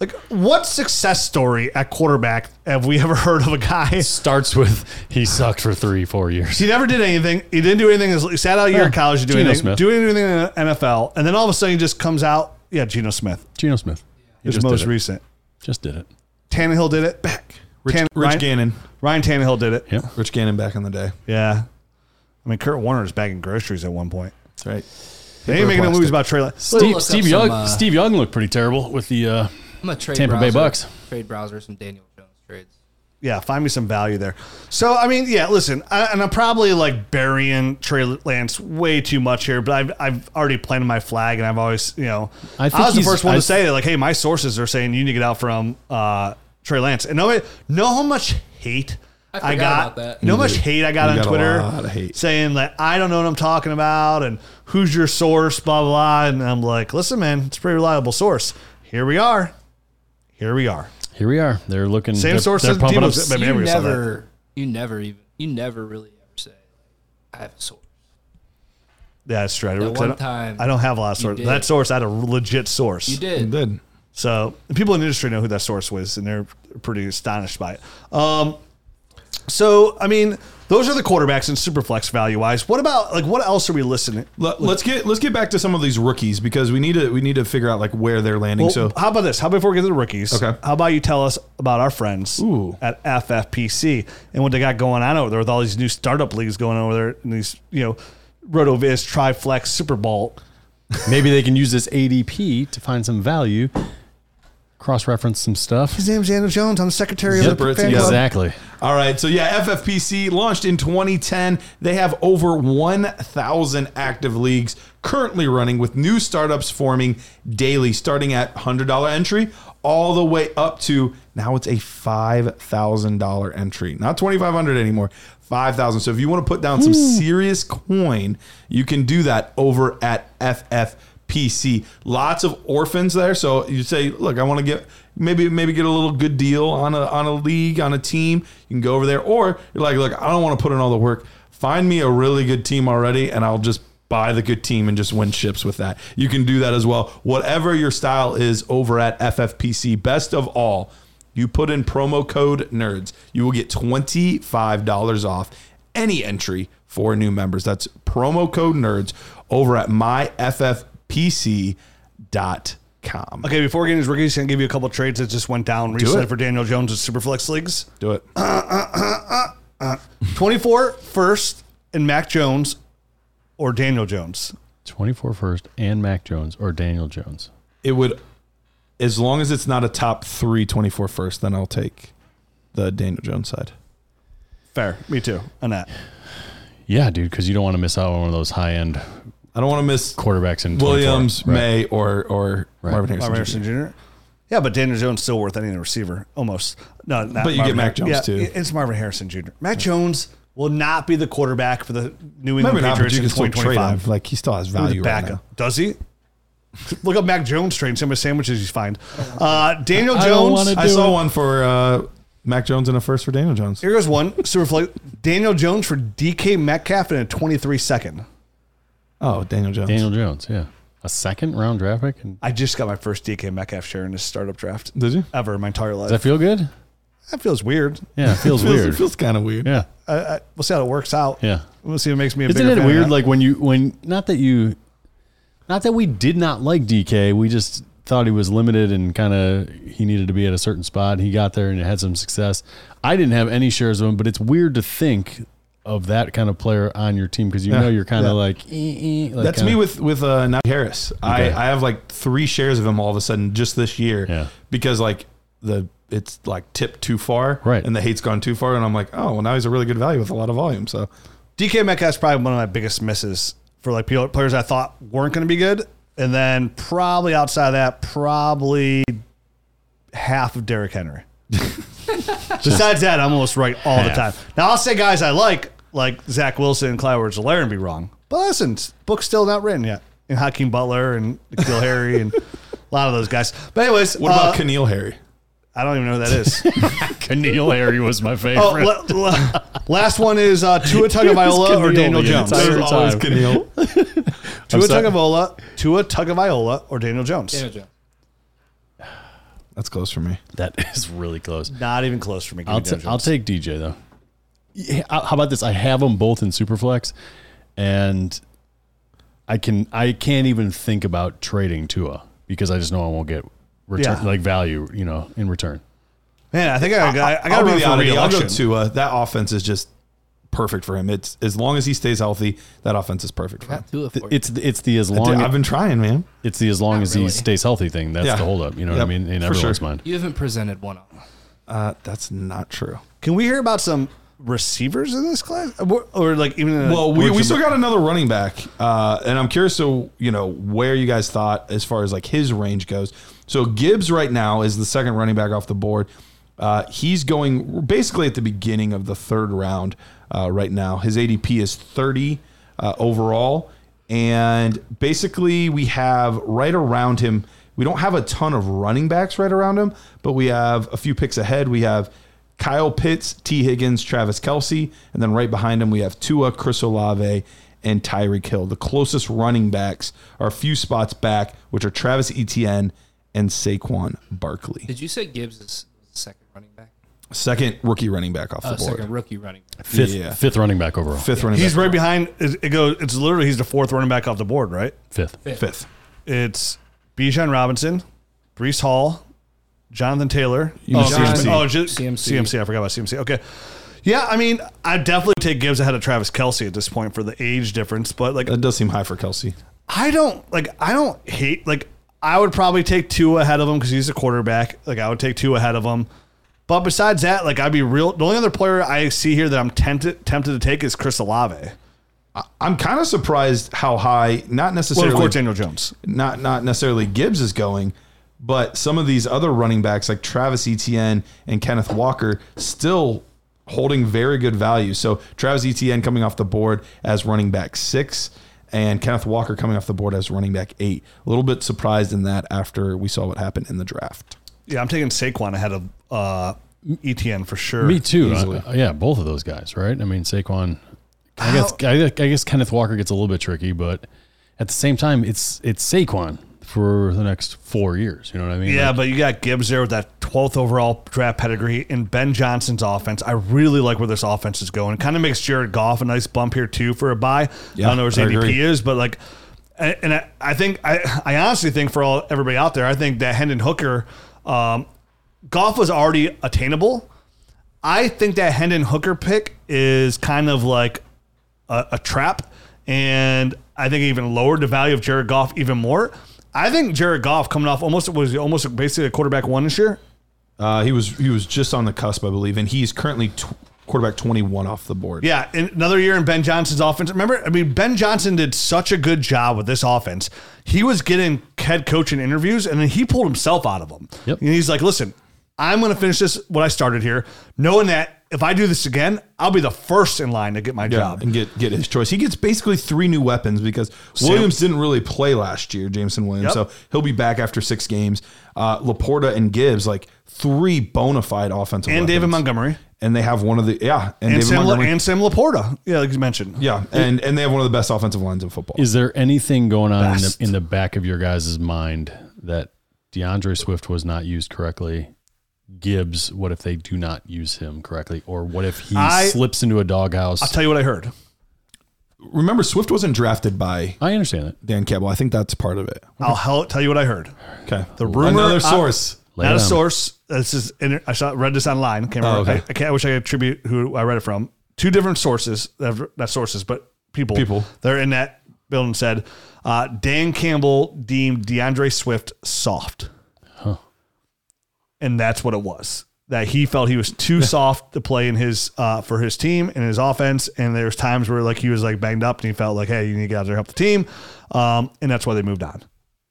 Like, what success story at quarterback have we ever heard of a guy? Starts with he sucked for three, four years. He never did anything. He didn't do anything. He sat out a year in college to do Geno anything. Smith. Doing anything in the NFL, and then all of a sudden he just comes out. Yeah, Geno Smith Geno Smith. He is just most did it. recent. Just did it. Tannehill did it. Back. Rich, Tan- Rich Ryan, Gannon. Ryan Tannehill did it. Yep. Rich Gannon back in the day. Yeah. I mean, Kurt Warner is bagging groceries at one point. That's right. They ain't making no plastic. movies about Trey Lance. Steve, look Steve up Young. some, uh, Steve Young looked pretty terrible with the. Uh, I'm a trade Tampa Bay browser, Bucks. Trade browser some Daniel Jones trades. Yeah, find me some value there. So, I mean, yeah, listen, I, and I'm probably like burying Trey Lance way too much here, but I've, I've already planted my flag, and I've always, you know, I I, was the first one I- to say, like, hey, my sources are saying you need to get out from uh, Trey Lance. And know, know how much hate I I, got? about that. You know much hate I got You on got Twitter hate. saying that I don't know what I'm talking about and who's your source, blah, blah, blah. And I'm like, listen, man, it's a pretty reliable source. Here we are. Here we are. here we are. They're looking. Same they're, source They're pumping up. Deebo's- But maybe you we saw that. never, you never even, you never really ever say, I have a source. Yeah, that's true. I, That 'cause I one don't- time I don't have a lot of you sources. That source, I had a legit source. You He did. did. So the people in the industry know who that source was, and they're pretty astonished by it. Um, so I mean, those are the quarterbacks in superflex value wise. What about like what else are we listening? Let, us get let's get back to some of these rookies because we need to we need to figure out like where they're landing. Well, so how about this? How about before we get to the rookies? Okay. How about you tell us about our friends Ooh. at FFPC and what they got going on over there with all these new startup leagues going on over there and these you know RotoViz, TriFlex, Super Bowl. Maybe they can use this ADP to find some value, cross reference some stuff. His name's Daniel Jones. I'm the secretary Yep, of the it's fan club. Exactly. All right, so yeah, FFPC launched in 2010. They have over 1,000 active leagues currently running with new startups forming daily, starting at $100 entry all the way up to now it's a $5,000 entry. Not 2500 anymore. 5000 So if you want to put down some serious coin, you can do that over at FFPC. Lots of orphans there. So you say, look, I want to get maybe maybe get a little good deal on a on a league, on a team. You can go over there. Or you're like, look, I don't want to put in all the work. Find me a really good team already, and I'll just buy the good team and just win ships with that. You can do that as well. Whatever your style is over at FFPC. Best of all, you put in promo code NERDS. You will get $25 off any entry for new members. That's promo code NERDS over at myffpc.com. Okay, before we get into his rookies, can I give you a couple trades that just went down recently it. for Daniel Jones in Superflex leagues? Do it. 24 first and Mac Jones or Daniel Jones. 24 first and Mac Jones or Daniel Jones. It would, as long as it's not a top three 24 first, then I'll take the Daniel Jones side. Fair. Me too. On that. Yeah, dude, because you don't want to miss out on one of those high end I don't want to miss quarterbacks in Williams, Right. Maye, or or Right. Marvin Harrison. Marvin Jr. Harrison Jr. Yeah, but Daniel Jones still worth any receiver. Almost. No, not But you Marvin get Mac Jones, yeah, too. It's Marvin Harrison Jr. Mac Jones will not be the quarterback for the New England Maybe not, but Patriots you in can still trade 2025. Like he still has Who's the value right backup? now. Does he? Look up Mac Jones trade. Some of the sandwiches he's find. Uh, Daniel Jones. wanna I saw it. one for uh, Mac Jones and a first for Daniel Jones. Here goes one. Superflex. Daniel Jones for DK Metcalf in a 23 second. Oh, Daniel Jones. Daniel Jones, yeah. A second round draft pick? And I just got my first DK Metcalf share in this startup draft Did you? ever in my entire life. does that feel good? that feels weird. Yeah, it feels, Feels, weird. It feels kind of weird. yeah. I, I, we'll see how it works out. Yeah. We'll see if it makes me a Isn't bigger it fan weird? Like when you when not that you, not that we did not like DK, we just thought he was limited and kind of he needed to be at a certain spot. He got there and had some success. I didn't have any shares of him, but it's weird to think of that kind of player on your team because you Yeah. know you're kind of Yeah. like, eh, eh, like That's kinda- me with with uh, Najee Harris. Okay. I, I have like three shares of him all of a sudden just this year. Yeah. Because like the it's like tipped too far, Right. And the hate's gone too far, and I'm like, oh, well, now he's a really good value with a lot of volume. So DK Metcalf's probably one of my biggest misses for like people- players I thought weren't going to be good, and then probably outside of that, probably half of Derrick Henry. Besides that, I'm almost right all the time. Now I'll say guys I like, like Zach Wilson and Clyde Edwards-Helaire, and be wrong. But listen, book's still not written yet. And Hakeem Butler and N'Keal Harry and a lot of those guys. But anyways, what about uh, N'Keal Harry? I don't even know who that is. N'Keal Harry was my favorite. oh, la- la- last one is uh, Tua Tagovailoa or N'Keal Daniel the Jones. entire There's always time. N'Keal. Tua sorry. Tagovailoa, Tua Tagovailoa or Daniel Jones. Daniel Jones. That's close for me. That is really close. Not even close for me. Give I'll, me t- Daniel I'll take DJ though. Yeah, how about this? I have them both in Superflex, and I can I can't even think about trading Tua because I just know I won't get return Yeah. like value, you know, in return. Man, I think I, I, I I'll got to be be the for oddity. I'll go re-election. to uh, that offense is just perfect for him. It's as long as he stays healthy, that offense is perfect for him. Tua for you. It's it's the as long I've been trying, man. it's the as long Not as really. he stays healthy thing. That's Yeah. the holdup. You know Yep, what I mean? In for everyone's sure. mind. You haven't presented one up. Uh, that's not true. Can we hear about some receivers in this class, or, or like even? In Well, we, or we some- still got another running back, uh, and I'm curious to you know where you guys thought as far as like his range goes. So Gibbs right now is the second running back off the board. Uh, he's going basically at the beginning of the third round uh, right now. His ADP is 30 uh, overall, and basically we have right around him. We don't have a ton of running backs right around him, but we have a few picks ahead. We have Kyle Pitts, Tee Higgins, Travis Kelce, and then right behind him we have Tua, Chris Olave, and Tyreek Hill. The closest running backs are a few spots back, which are Travis Etienne and Saquon Barkley. Did you say Gibbs is the second running back? Second rookie running back off uh, the Oh, board. second rookie running back. Fifth Yeah. fifth running back overall. Fifth running He's back. right behind. It it goes. It's literally he's the fourth running back off the board, right? Fifth. Fifth. It's Bijan Robinson, Breece Hall, Jonathan Taylor. You oh, CMC. oh, just CMC. CMC. I forgot about CMC. Okay. Yeah, I mean, I definitely take Gibbs ahead of Travis Kelce at this point for the age difference, but like, That does seem high for Kelce. I don't like. I don't hate like. I would probably take two ahead of him because he's a quarterback. Like I would take two ahead of him. But besides that, like I'd be real. The only other player I see here that I'm tempted tempted to take is Chris Olave. I'm kind of surprised how high, not Well, necessarily of course, Daniel Jones. not not necessarily Gibbs is going, but some of these other running backs like Travis Etienne and Kenneth Walker still holding very good value. So Travis Etienne coming off the board as running back six, and Kenneth Walker coming off the board as running back eight. A little bit surprised in that after we saw what happened in the draft. Yeah, I'm taking Saquon ahead of uh, ETN for sure. Me too. Uh, yeah, both of those guys, right? I mean, Saquon. I guess I, I guess Kenneth Walker gets a little bit tricky, but at the same time, it's it's Saquon for the next four years. You know what I mean? Yeah, Like, but you got Gibbs there with that 12th overall draft pedigree and Ben Johnson's offense. I really like where this offense is going. It kind of makes Jared Goff a nice bump here too for a buy. Yeah, I don't know where his I ADP agree. is, but like, and and I, I think I, I honestly think for all everybody out there, I think that Hendon Hooker, um, Goff was already attainable. I think that Hendon Hooker pick is kind of like a, a trap, and I think even lowered the value of Jared Goff even more. I think Jared Goff coming off almost was almost basically a quarterback one this year. Uh, he was he was just on the cusp, I believe, and he's currently tw- quarterback 21 off the board. Yeah, and another year in Ben Johnson's offense. Remember, I mean, Ben Johnson did such a good job with this offense. He was getting head coaching interviews, and then he pulled himself out of them. Yep. And he's like, "Listen, I'm going to finish this what I started here, knowing that if I do this again, I'll be the first in line to get my Yeah, job." and get get his choice. He gets basically three new weapons because Williams didn't really play last year, Jameson Williams. Yep. So he'll be back after six games. Uh, LaPorta and Gibbs, like three bona fide offensive and David. Montgomery And they have one of the yeah, and, and David Sam, La- Montgomery. and Sam LaPorta. Yeah, like you mentioned. yeah, and and they have one of the best offensive lines in football. is there anything going on in the, in the back of your guys' mind that D'Andre Swift was not used correctly? Gibbs, what if they do not use him correctly, or what if he I- slips into a doghouse? I'll tell you what I heard. Remember, Swift wasn't drafted by I understand that. Dan Campbell. I think that's part of it. I'll hell- tell you what I heard. Okay, The rumor- another source. Lay Not it a on. source. This is inter- I saw, read this online. Can't remember. Oh, okay. I, I can't. I wish I could attribute who I read it from. Two different sources. that Not sources, but people. People. They're in that building. Said uh, Dan Campbell deemed D'Andre Swift soft, and that's what it was. That he felt he was too soft to play in his uh, for his team and his offense, and there's times where like he was like banged up, and he felt like, hey, you need to get out there and help the team, um, and that's why they moved on.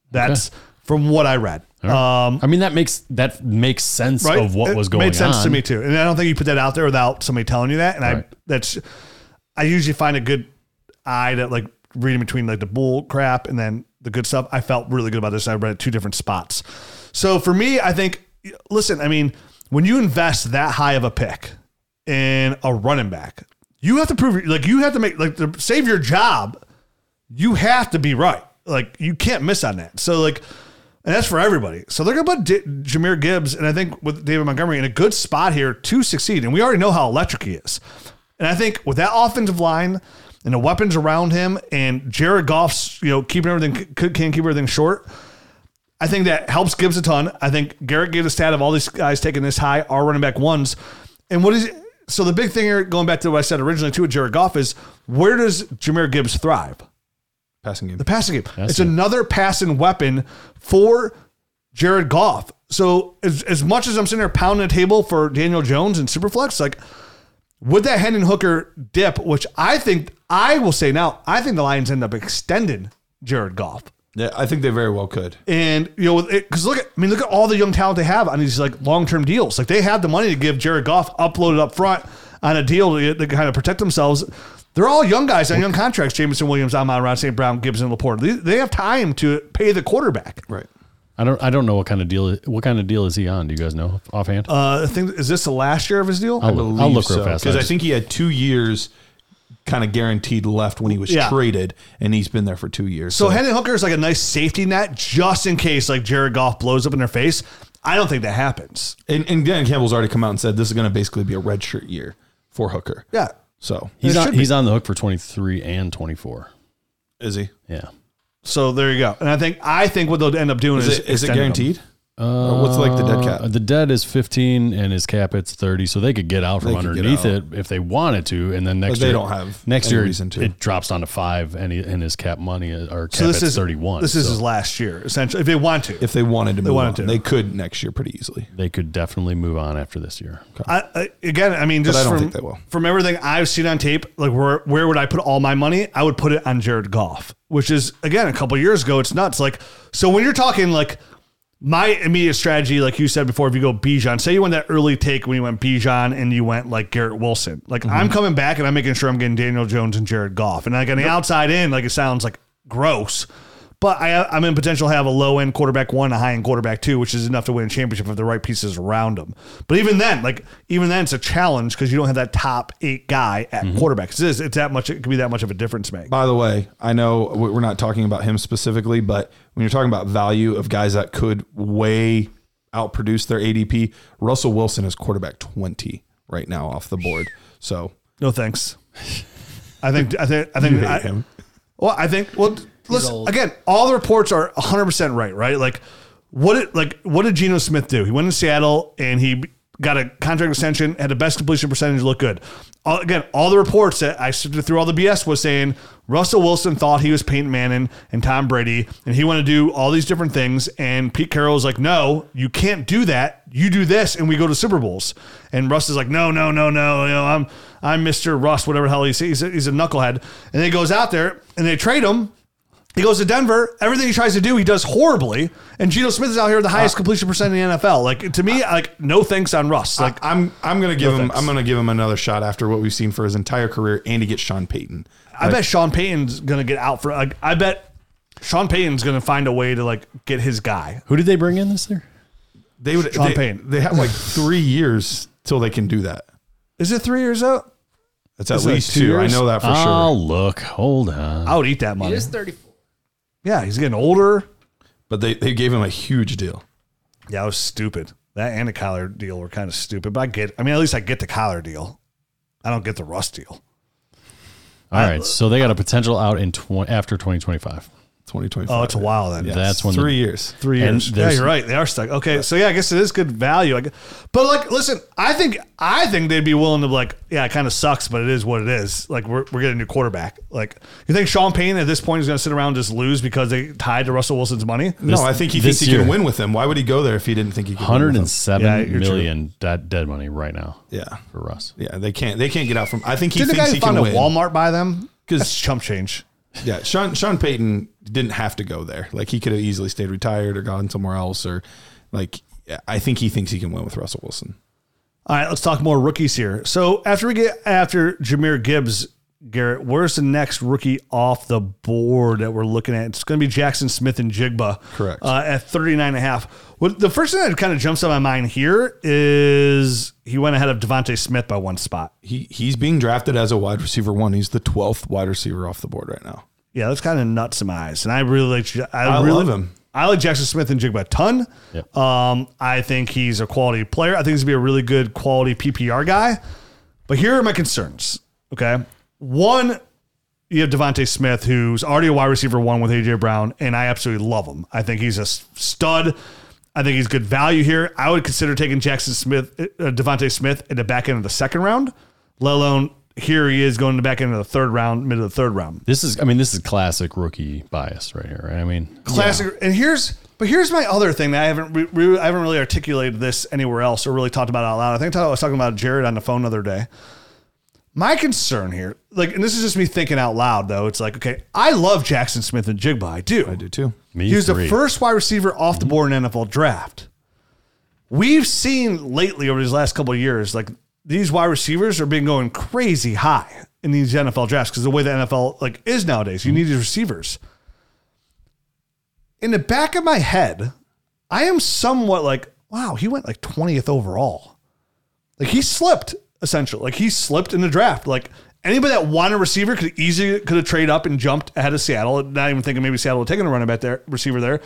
That's from what I read. Um, I mean, that makes that makes sense right? of what It was going on. It made sense to me too, and I don't think you put that out there without somebody telling you that. And I that's I usually find a good eye that like reading between like the bull crap and then the good stuff. I felt really good about this. I read it two different spots. So for me, I think listen, I mean, when you invest that high of a pick in a running back, you have to prove like you have to make like to save your job. You have to be right. Like you can't miss on that. So like And that's for everybody. So they're going to put D- Jahmyr Gibbs and I think with David Montgomery in a good spot here to succeed. And we already know how electric he is. And I think with that offensive line and the weapons around him and Jared Goff's, you know, keeping everything, can keep everything short, I think that helps Gibbs a ton. I think Garret gave the stat of all these guys taking this high are running back ones. And what is so the big thing here, going back to what I said originally too with Jared Goff, is where does Jahmyr Gibbs thrive? Passing game. The passing game. That's it's it. another passing weapon for Jared Goff. So as, as much as I'm sitting there pounding the table for Daniel Jones and Superflex, like would that Hendon Hooker dip, which I think I will say now, I think the Lions end up extending Jared Goff. Yeah, I think they very well could. And you know, because look at, I mean, look at all the young talent they have on these like long term deals. Like they have the money to give Jared Goff uploaded up front on a deal to, to kind of protect themselves. They're all young guys on young contracts. Jameson Williams, Amon-Ra St. Brown, Gibson, LaPorta. They, they have time to pay the quarterback. Right. I don't I don't know what kind of deal what kind of deal is he on? Do you guys know offhand? Uh, I think is this the last year of his deal? I'll, look, I'll look real fast. because I think he had two years kind of guaranteed left when he was Yeah. traded, and he's been there for two years. so Hendon Hooker is like a nice safety net just in case like Jared Goff blows up in their face. I don't think that happens. and, and Dan Campbell's already come out and said this is going to basically be a redshirt year for Hooker. Yeah. So he's on, he's on the hook for 23 and 24. is he? Yeah. So there you go. And I think I think what they'll end up doing is Is it, is it guaranteed? them. Or what's like the dead cap? Uh, the dead is 15 and his cap it's 30, so they could get out from They could get underneath out. it if they wanted to, and then next they year don't have next any year reason to. it drops down to five, and he, and his cap money is- or cap So this is 31. This is so his last year, essentially, if they want to. if they wanted to move wanted on, to. they could next year pretty easily. they could definitely move on after this year. I, I, again, I mean, just I don't from, think they will. from everything I've seen on tape, like where where would I put all my money? I would put it on Jared Goff, which is again a couple years ago. It's nuts. Like so, when you're talking like my immediate strategy, like you said before, if you go Bijan, say you went that early take when you went Bijan and you went like Garrett Wilson, like I'm mm-hmm. coming back and I'm making sure I'm getting Daniel Jones and Jared Goff, and like on the outside in, like it sounds like gross. But I, I'm in potential to have a low end quarterback one, a high end quarterback two, which is enough to win a championship if the right pieces around them. But even then, like even then, it's a challenge because you don't have that top eight guy at mm-hmm. quarterback. It's, it's it's that much. It could be that much of a difference make. By the way, I know we- we're not talking about him specifically, but when you're talking about value of guys that could way outproduce their ADP, Russell Wilson is quarterback 20 right now off the board. So No thanks. I think I think I think I, him. Well, I think well, listen old. again. All the reports are 100 percent right. Right? Like what did like what did Geno Smith do? He went to Seattle and he got a contract extension, had the best completion percentage, looked good. All, again, all the reports that I sifted through all the BS was saying Russell Wilson thought he was Peyton Manning and Tom Brady, and he wanted to do all these different things. And Pete Carroll was like, "No, you can't do that. You do this, and we go to Super Bowls." And Russ is like, "No, no, no, no. You know, I'm I'm Mr. Russ, whatever the hell he's he's a, he's a knucklehead." And he goes out there and they trade him. He goes to Denver. Everything he tries to do, he does horribly. And Geno Smith is out here with the uh, highest completion percent in the NFL. Like to me, like no thanks on Russ. Like like I'm I'm gonna give No him thanks. I'm gonna give him another shot after what we've seen for his entire career, and he gets Sean Payton. I bet Sean Payton's gonna get out for. Like I bet Sean Payton's gonna find a way to like get his guy. Who did they bring in this year? They would Sean they, Payton. They have like three years till they can do that. Is it three years out? That's at Is it like least two two. I know that for I'll sure. Oh, look. Hold on. I would eat that He money. is 34. Yeah, he's getting older. But they, they gave him a huge deal. Yeah, it was stupid. That and the collar deal were kind of stupid. But I get. I mean, at least I get the collar deal. I don't get the Russ deal. All right, so they got a potential out in tw- after 2025. 2025. Oh, it's a while then. Yes. That's when the- three years. Three years. Yeah, you're right. They are stuck. Okay, so yeah, I guess it is good value. I But like, listen, I think I think they'd be willing to like, yeah, it kind of sucks, but it is what it is. Like, we're, we're getting a new quarterback. Like, you think Sean Payne at this point is going to sit around and just lose because they tied to Russell Wilson's money? No, I think he this thinks he can win with him. Why would he go there if he didn't think he could? win with him? 107 Yeah, million dead, dead money right now Yeah, for Russ. yeah. They can't. They can't get out from. I think he Didn't the guy he find can a win. Walmart by them? 'Cause- That's chump change. Yeah, Sean Sean Payton didn't have to go there. Like he could have easily stayed retired or gone somewhere else. Or like, I think he thinks he can win with Russell Wilson. All right, let's talk more rookies here. So after we get after Jahmyr Gibbs, Garret, where's the next rookie off the board that we're looking at? It's going to be Jaxon Smith-Njigba. Correct. Uh, at 39 and a half. What, the first thing that kind of jumps on my mind here is he went ahead of Devontae Smith by one spot. He he's being drafted as a wide receiver one. He's the twelfth wide receiver off the board right now. Yeah, that's kind of nuts in my eyes. And I really like, I, I really, love him. I like Jaxon Smith-Njigba a ton. Yep. Um, I think he's a quality player. I think he's gonna be a really good quality PPR guy. But here are my concerns. Okay, one, you have Devonte Smith, who's already a wide receiver one with AJ Brown, and I absolutely love him. I think he's a stud. I think he's good value here. I would consider taking Jackson Smith, uh, Devonte Smith, at the back end of the second round. Let alone here he is going to back end of the third round, mid of the third round. This is, I mean, this is classic rookie bias right here. Right? I mean, classic. And here's, but here's my other thing that I haven't, re, re- I haven't really articulated this anywhere else or really talked about it out loud. I think I was talking about Jared on the phone the other day. My concern here, like, and this is just me thinking out loud though. It's like, okay, I love Jaxon Smith-Njigba. I do. I do too. me he was the first wide receiver off the board in NFL draft. We've seen lately over these last couple of years, like these wide receivers are being going crazy high in these NFL drafts because the way the NFL like is nowadays, you mm-hmm. need these receivers. In the back of my head, I am somewhat like, wow, he went like 20th overall. Like he slipped essentially. Like he slipped in the draft. Like anybody that wanted a receiver could easily could have traded up and jumped ahead of Seattle. Not even thinking maybe Seattle would take a running back there, receiver there.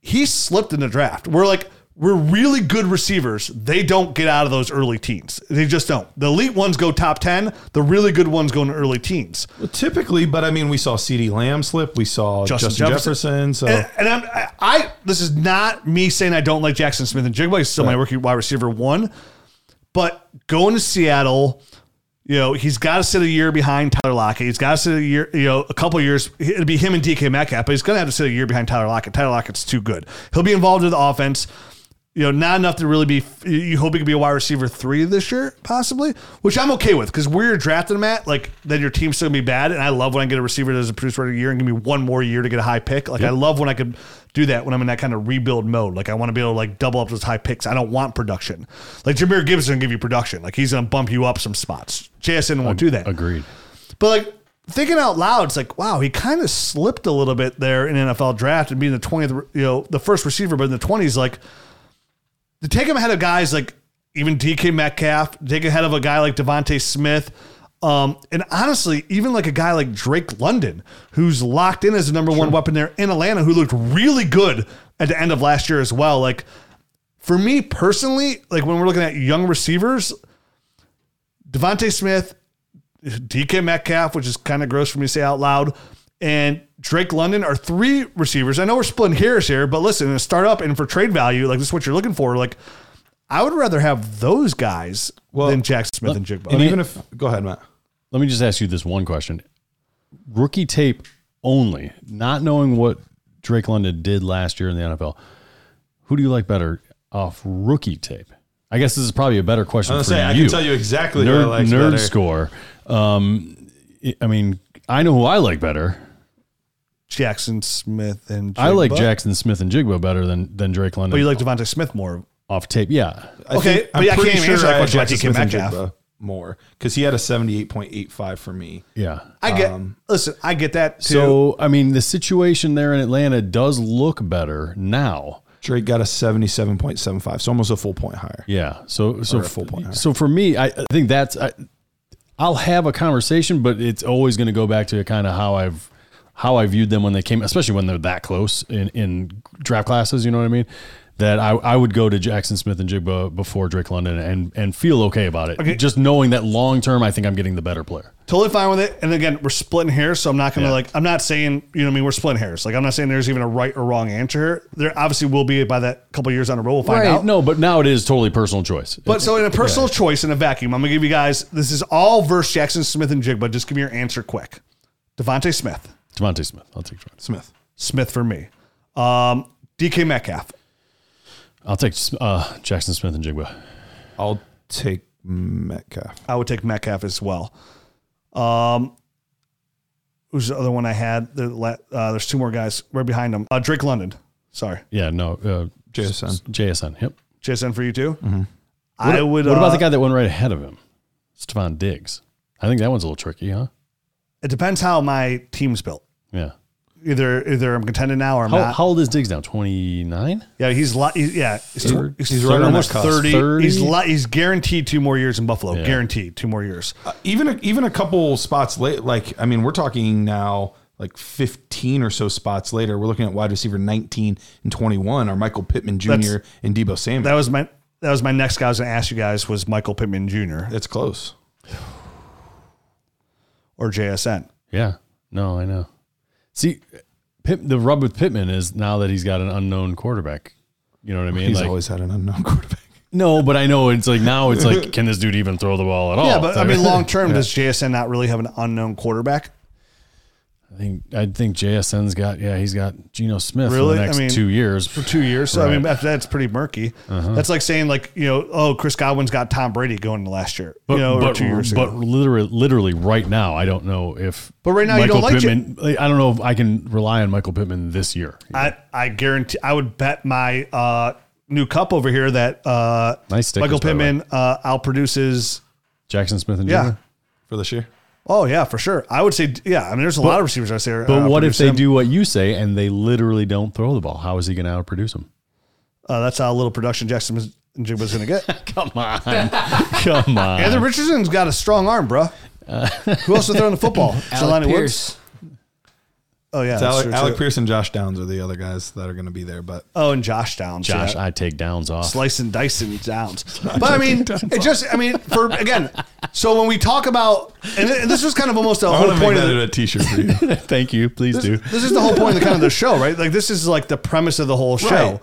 He slipped in the draft. We're like we're really good receivers. They don't get out of those early teens. They just don't. The elite ones go top 10. The really good ones go in early teens. Well, typically, but I mean, we saw CeeDee Lamb slip. We saw Justin Justin, Jefferson. Jefferson. So And, and I'm, I, I, this is not me saying I don't like Jaxon Smith-Njigba. He's still my rookie wide receiver one. But going to Seattle, you know, he's got to sit a year behind Tyler Lockett. He's got to sit a year, you know, a couple years. It'd be him and DK Metcalf, but he's going to have to sit a year behind Tyler Lockett. Tyler Lockett's too good. He'll be involved in the offense. You know, not enough to really be. You hope he could be a wide receiver three this year, possibly, which I'm okay with because where you're drafting him at, like then your team's still gonna be bad. And I love when I get a receiver that doesn't produce for a year and give me one more year to get a high pick. Like I love when I could do that when I'm in that kind of rebuild mode. Like I want to be able to like double up those high picks. I don't want production. Like Jahmyr Gibbs gonna give you production. Like he's gonna bump you up some spots. JSN won't do that. Agreed. But like thinking out loud, it's like, wow, he kind of slipped a little bit there in NFL draft and being the 20th, you know, the first receiver, but in the 20s, like to take him ahead of guys like even DK Metcalf, take ahead of a guy like Devonte Smith. Um, and honestly, even like a guy like Drake London, who's locked in as the number one weapon there in Atlanta, who looked really good at the end of last year as well. Like for me personally, like when we're looking at young receivers, Devonte Smith, DK Metcalf, which is kind of gross for me to say out loud, and Drake London are three receivers. I know we're splitting hairs here, but listen, in a startup and for trade value, like this is what you're looking for. Like, I would rather have those guys Well, than Jaxon Smith-Njigba. and even if go ahead, Matt. Let me just ask you this one question. Rookie tape only, not knowing what Drake London did last year in the NFL. Who do you like better off rookie tape? I guess this is probably a better question I for was gonna say I can tell you exactly who I nerd, like nerd better. score. Um, I mean, I know who I like better. Jaxon Smith-Njigba. I like Jaxon Smith-Njigba better than than Drake London. but you like Devontae Smith more. off tape, yeah. I Okay, think- but I can't even answer that I had question about Jackson DK Smith and Jigba more because he had a seventy-eight point eight five for me. Yeah. I get. Um, listen, I get that too. So, I mean, the situation there in Atlanta does look better now. Drake got a seventy-seven point seven five, so almost a full point higher. Yeah. So, so, Or a full point higher. so for me, I, I think that's, I, I'll have a conversation, but it's always going to go back to kind of how I've, how I viewed them when they came, especially when they're that close in, in draft classes. You know what I mean? That I, I would go to Jaxon Smith-Njigba before Drake London and, and feel okay about it. Okay. Just knowing that long term, I think I'm getting the better player. totally fine with it. And again, we're splitting hairs, so I'm not gonna Yeah. like. I'm not saying you know. what I mean, we're splitting hairs. Like I'm not saying there's even a right or wrong answer. here. There obviously will be by that couple years on a road. We'll find out. No, but now it is totally personal choice. But so in a personal choice in a vacuum, I'm gonna give you guys. This is all versus Jaxon Smith-Njigba. Just give me your answer quick. Devontae Smith, Devontae Smith. I'll take Devontae. Smith. Smith for me. Um, DK Metcalf. I'll take uh, Jaxon Smith-Njigba. I'll take Metcalf. I would take Metcalf as well. Um, who's the other one I had? The Uh, there's two more guys right behind him. Uh, Drake London. Sorry, Yeah, no, uh, JSN. JSN. Yep. JSN for you too. I would. What about uh, the guy that went right ahead of him? Stefon Diggs. I think that one's a little tricky, huh? It depends how my team's built. Yeah. Either either I'm contending now or I'm How, not. how old is Diggs now? 29? yeah, he's, li- he's yeah, he's, Third. he's, He's right almost 30. 30? He's li- he's guaranteed two more years in Buffalo. Yeah. Guaranteed two more years. Uh, even a, even a couple spots late. Like I mean, we're talking now like 15 or so spots later, we're looking at wide receiver 19 and 21 are Michael Pittman Jr. That's- and Deebo Samuel. That was my that was my next guy I was going to ask you guys was Michael Pittman Jr. It's close. or JSN. Yeah. No, I know. See, Pitt, the rub with Pittman is now that he's got an unknown quarterback. You know what I mean? He's like, always had an unknown quarterback. no, but I know it's like now it's like, can this dude even throw the ball at all? yeah, but I mean, long term, does JSN not really have an unknown quarterback? I think I think JSN's got yeah he's got Geno Smith for Really? the I next mean, two years. For two years, so I mean, Right. after that, it's pretty murky. Uh-huh. That's like saying, like you know, oh, Chris Godwin's got Tom Brady going into last year, But, you know, or but, two years but literally, literally right now, I don't know if. But right now you Michael don't like Pittman. like, I don't know if I can rely on Michael Pittman this year. I, I guarantee I would bet my uh, new cup over here that uh, Nice stickers, Michael by the way. Pittman uh, outproduces. Jackson Smith and Yeah. For this year? Oh yeah, for sure. I would say yeah. I mean, there's a lot of receivers out there. But uh, what if they him. do what you say and they literally don't throw the ball? How is he going to outproduce them? Uh, that's how little production Jackson was going to get. Come on, come on. Anthony Richardson's got a strong arm, bro. Who else is throwing the football? Alec Jelani Pierce. Oh yeah, It's that's Alec, true, Alec too. Pierce and Josh Downs are the other guys that are going to be there. But Oh, and Josh Downs. Josh, yeah. I take downs off. slice and dice and downs. But I mean, it just, I mean, for again, so when we talk about, and this was kind of almost the I whole want make point of that the, a t-shirt for you. Thank you. Please do. this is the whole point of the kind of the show, right? Like this is like the premise of the whole show. Right.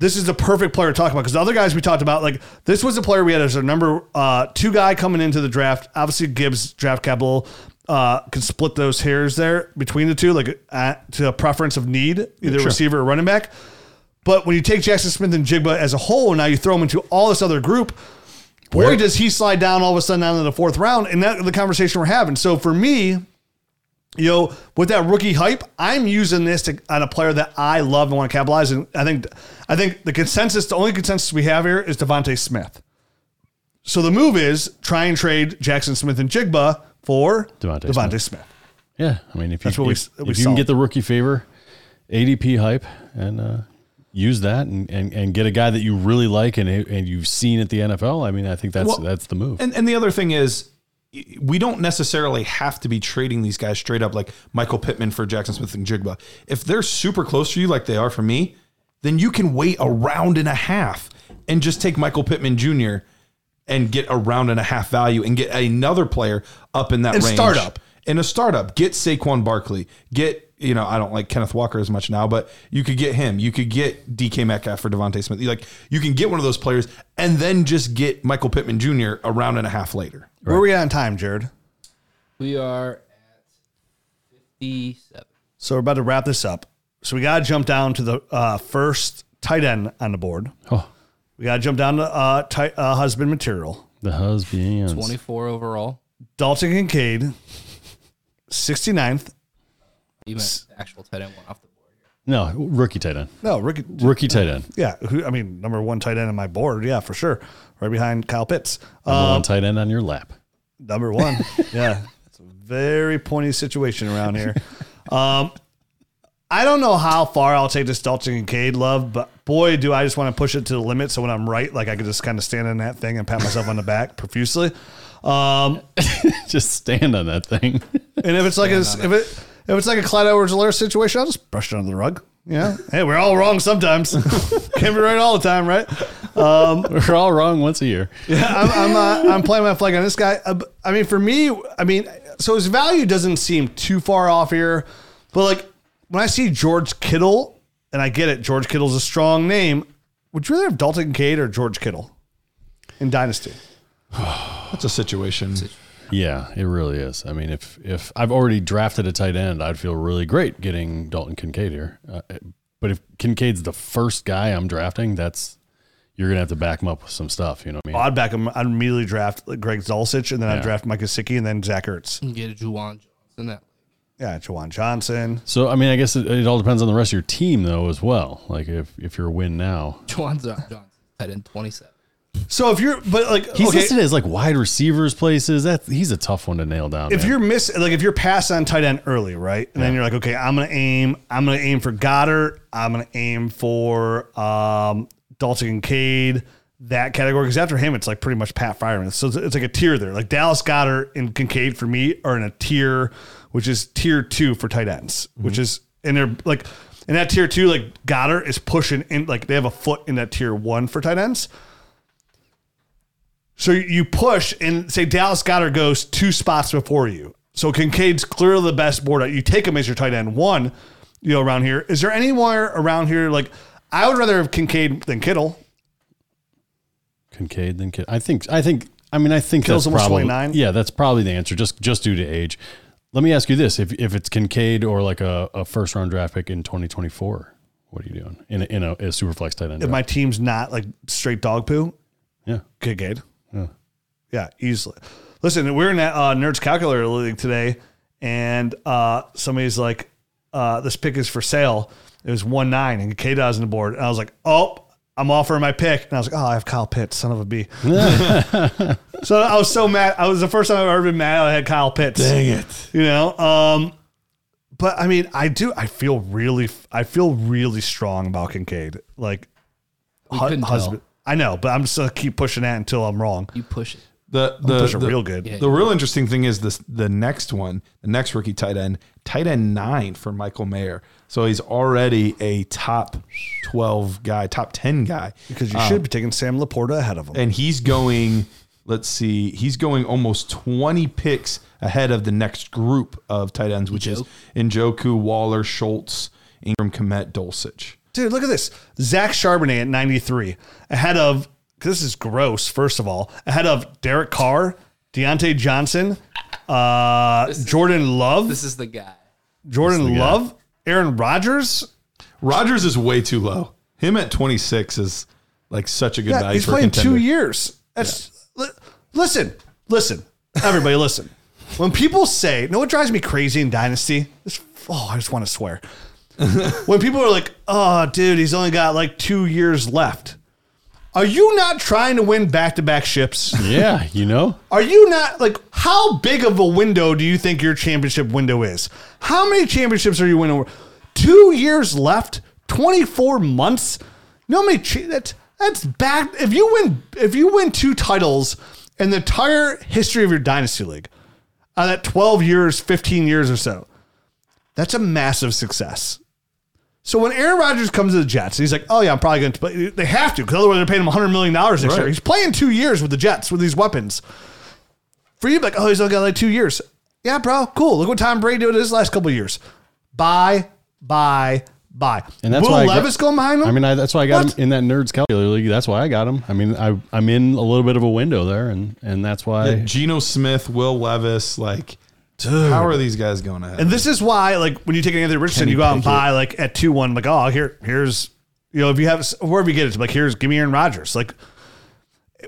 This is the perfect player to talk about because the other guys we talked about, like this was the player we had as our number uh, two guy coming into the draft. Obviously, Gibbs draft capital uh, can split those hairs there between the two, like at, to a preference of need, either receiver or running back. But when you take Jaxon Smith-Njigba as a whole, now you throw him into all this other group. Boy, Where- does he slide down all of a sudden down to the fourth round, and that's the conversation we're having. So for me, you know, with that rookie hype, I'm using this to, on a player that I love and want to capitalize. And I think, I think the consensus, the only consensus we have here is Devontae Smith. So the move is try and trade Jaxon Smith-Njigba for Devontae Devontae, Smith. Smith. Yeah, I mean, if you That's we- if, we if you can get the rookie favor, ADP hype, and uh, use that, and, and, and get a guy that you really like and and you've seen at the NFL, I mean, I think that's Well, that's the move. And and the other thing is, we don't necessarily have to be trading these guys straight up like Michael Pittman for Jaxon Smith-Njigba. If they're super close to you, like they are for me, then you can wait a round and a half and just take Michael Pittman Jr. and get a round and a half value and get another player up in that And range. startup. In a startup, get Saquon Barkley. Get you know I don't like Kenneth Walker as much now, but you could get him. You could get DK Metcalf for Devontae Smith. You like you can get one of those players and then just get Michael Pittman Jr. a round and a half later. Where are we at in time, Jared? We are at 57. So we're about to wrap this up. So we got to jump down to the uh, first tight end on the board. oh, We got to jump down to uh, tight, uh, husband material. the husbands. 24 overall. Dalton Kincaid, 69th. You Even actual tight end one off the board. here. No, rookie tight end. No, Ricky. Rookie tight end. Yeah, who, I mean, number one tight end on my board. Yeah, for sure. Right behind Kyle Pitts. Number Um, one tight end on your lap. number one. yeah, it's a very pointy situation around here. Um, I don't know how far I'll take this Dalton Kincaid love, but boy, do I just want to push it to the limit. So when I'm right, like I could just kind of stand in that thing and pat myself on the back profusely. Um, Just stand on that thing. and if it's like a, if it if it's like a Clyde Edwards-Helaire situation, I'll just brush it under the rug. Yeah. Hey, we're all wrong sometimes. Can't be right all the time, right? We're all wrong once a year. Yeah, I'm I'm, uh, I'm playing my flag on this guy. Uh, I mean, for me, I mean, so his value doesn't seem too far off here, but like when I see George Kittle, and I get it, George Kittle's a strong name. Would you rather have Dalton Kincaid or George Kittle in Dynasty? That's a situation. Yeah, it really is. I mean, if if I've already drafted a tight end, I'd feel really great getting Dalton Kincaid here. Uh, but if Kincaid's the first guy I'm drafting, that's you're gonna have to back him up with some stuff. You know what I mean? I'd back him. I'd immediately draft Greg Dulcich, and then I'd draft Mike Gesicki, and then Zach Ertz. You can get a Juwan Johnson. That Yeah, Juwan Johnson. So I mean, I guess it, it all depends on the rest of your team though as well. Like if if you're a win now, Juwan Johnson tight end 27. So if you're, but like, he's okay, listed as like wide receivers places. That he's a tough one to nail down. if man. you're miss like if you're pass on tight end early, right? And then you're like, okay, I'm gonna aim, I'm gonna aim for Goedert, I'm gonna aim for um Dalton Kincaid, that category because after him, it's like pretty much Pat Freiermuth. So it's, it's like a tier there. Like Dallas Goedert and Kincaid for me are in a tier, which is tier two for tight ends, which mm-hmm. is and they're like in that tier two, like Goedert is pushing in, like they have a foot in that tier one for tight ends. So you push and say Dallas Goedert goes two spots before you. So Kincaid's clearly the best board. You take him as your tight end one, you know, around here. Is there anywhere around here like I would rather have Kincaid than Kittle? Kincaid than Kid. I think. I think. I mean, I think Kill's that's probably 29? yeah. That's probably the answer. Just just due to age. Let me ask you this: if if it's Kincaid or like a, a first round draft pick in 2024, what are you doing in a, in a, a super flex tight end? If draft? my team's not like straight dog poo, yeah. Kincaid. Yeah. Yeah, easily. Listen, we're in that uh, Nerds Calculator League today, and uh, somebody's like, uh, "This pick is for sale." It was one nine, and K does on the board, and I was like, "Oh, I'm offering my pick," and I was like, "Oh, I have Kyle Pitts, son of a b." so I was so mad. I was the first time I've ever been mad. I had Kyle Pitts. Dang it. You know, um, but I mean, I do. I feel really, I feel really strong about Kincaid. Like, We hu- couldn't tell. husband. I know, but I'm just gonna keep pushing that until I'm wrong. You push it. The the, pushing the real good. Yeah. The real interesting thing is this the next one, the next rookie tight end, tight end nine for Michael Mayer. So he's already a top twelve guy, top ten guy. Because you should be taking Sam LaPorta ahead of him. and he's going let's see he's going almost 20 picks ahead of the next group of tight ends which is Njoku, Waller, Schultz, Engram, Kmet, Dulcich. Dude, look at this. Zach Charbonnet at 93, ahead of, this is gross, first of all, ahead of Derek Carr, Diontae Johnson, uh, Jordan Love, This is the guy. Jordan Love, Aaron Rodgers. Rogers is way too low. Him at 26 is like such a good Yeah, value he's playing two years. That's li- listen, listen, everybody, listen. When people say, you know what drives me crazy in Dynasty? This, oh, I just want to swear. when people are like, "Oh, dude, he's only got like two years left." Are you not trying to win back-to-back ships? Yeah. You know. Are you not like how big of a window do you think your championship window is? How many championships are you winning? Two years left, twenty-four months. You know how many? Cha- that's that's back. If you win, if you win two titles in the entire history of your dynasty league, uh, that twelve years, fifteen years or so, that's a massive success. So when Aaron Rodgers comes to the Jets, he's like, "Oh yeah, I'm probably going to." play. They have to because otherwise they're paying him 100 million dollars next year. He's playing two years with the Jets with these weapons. For you, like, oh, he's only got like two years. Yeah, bro, cool. Look what Tom Brady did his last couple of years. Bye, bye, bye. And that's Will why I gra- Levis going behind him. I mean, I, that's why I got What? him in that nerds calculator league. That's why I got him. I mean, I I'm in a little bit of a window there, and and that's why. Yeah, Geno Smith, Will Levis, like how are these guys going ahead? And this is why, like, when you take Anthony Richardson, Kenny you go out and Pickett. buy like at two one, like, oh, here, here's, you know, if you have wherever you get it, like, here's, give me Aaron Rodgers. Like,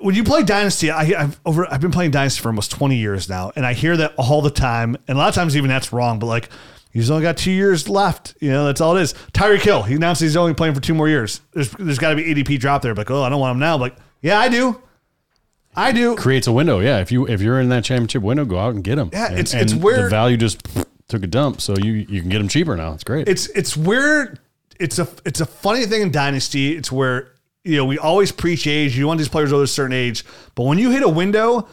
when you play Dynasty, I, I've over, I've been playing Dynasty for almost twenty years now, and I hear that all the time, and a lot of times even that's wrong. But like, he's only got two years left. You know, that's all it is. Tyreek Hill, he announced he's only playing for two more years. There's, there's got to be ADP drop there. Like, oh, I don't want him now. Like, yeah, I do. I do. creates a window. Yeah, if you if you're in that championship window, go out and get them. Yeah, and, it's- it's where- the value just took a dump, so you you can get them cheaper now. It's great. it's it's where it's a it's a funny thing in dynasty. It's where you know we always preach age. You want these players over a certain age, but when you hit a window,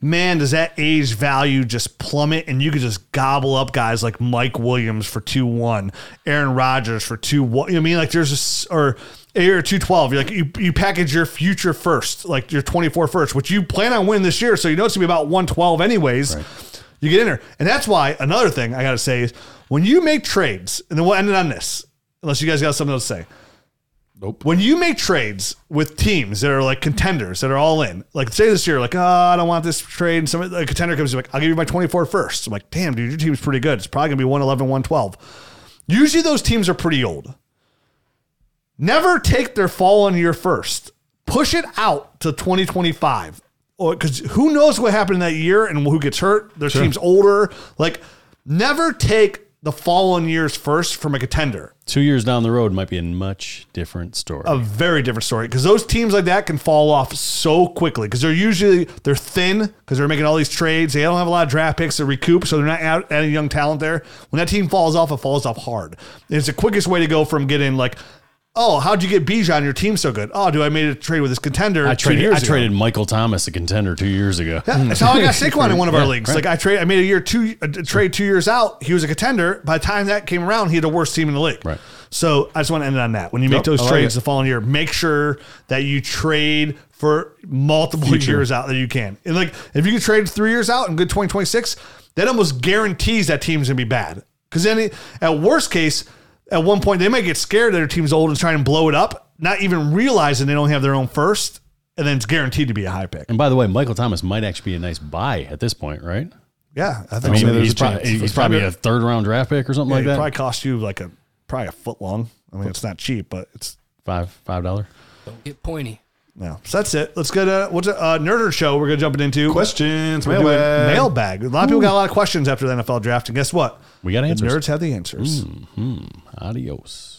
man, does that age value just plummet, and you could just gobble up guys like Mike Williams for two one, Aaron Rodgers for two one. You know what I mean? Like there's a s- or. Or two twelve. You're like you, you package your future first, like your 24 first, which you plan on winning this year. So you know it's gonna be about one twelve anyways. You get in there, and that's why another thing I got to say is when you make trades, and then we'll end it on this, unless you guys got something else to say. Nope. When you make trades with teams that are like contenders that are all in, like say this year, like oh I don't want this trade, and some a contender comes like I'll give you my 24 first. I'm like damn dude, your team's pretty good. It's probably gonna be 111, 112. Usually those teams are pretty old. Never take their fallen year first. Push it out to 2025. Or because who knows what happened in that year and who gets hurt. Their team's older. Like, never take the following years first from a contender. Two years down the road might be a much different story. A very different story because those teams like that can fall off so quickly because they're usually they're thin because they're making all these trades. They don't have a lot of draft picks to recoup, so they're not adding young talent there. When that team falls off, it falls off hard. It's the quickest way to go from getting like Oh, how'd you get Bijan? Your team's so good. Oh, do I made a trade with this contender? I traded. I ago? traded Michael Thomas, a contender, two years ago. Yeah, that's how I got Saquon in one of our Yeah, leagues. right. Like I trade, I made a year two a trade two years out. He was a contender. By the time that came around, he had the worst team in the league. Right. So I just want to end it on that. When you make Yep, those like trades it. the following year, make sure that you trade for multiple Future. years out that you can. And like if you can trade three years out and good twenty twenty six, that almost guarantees that team's gonna be bad. Because then it, at worst case, at one point they might get scared that their team's old and try and blow it up, not even realizing they don't have their own first, and then it's guaranteed to be a high pick. And by the way, Michael Thomas might actually be a nice buy at this point, right? Yeah, I I think mean, so. there's he's, a probably, he's probably a third round draft pick or something Yeah, like that. probably cost you like a probably a foot long. I mean, it's not cheap, but it's five five dollar. Don't get pointy. No. So that's it. Let's go to what's a uh, nerder show we're gonna jumping into. Questions, We're doing mailbag. mailbag. A lot of people got a lot of questions after the NFL draft, and guess what? We got The answers. nerds have the answers. Adios.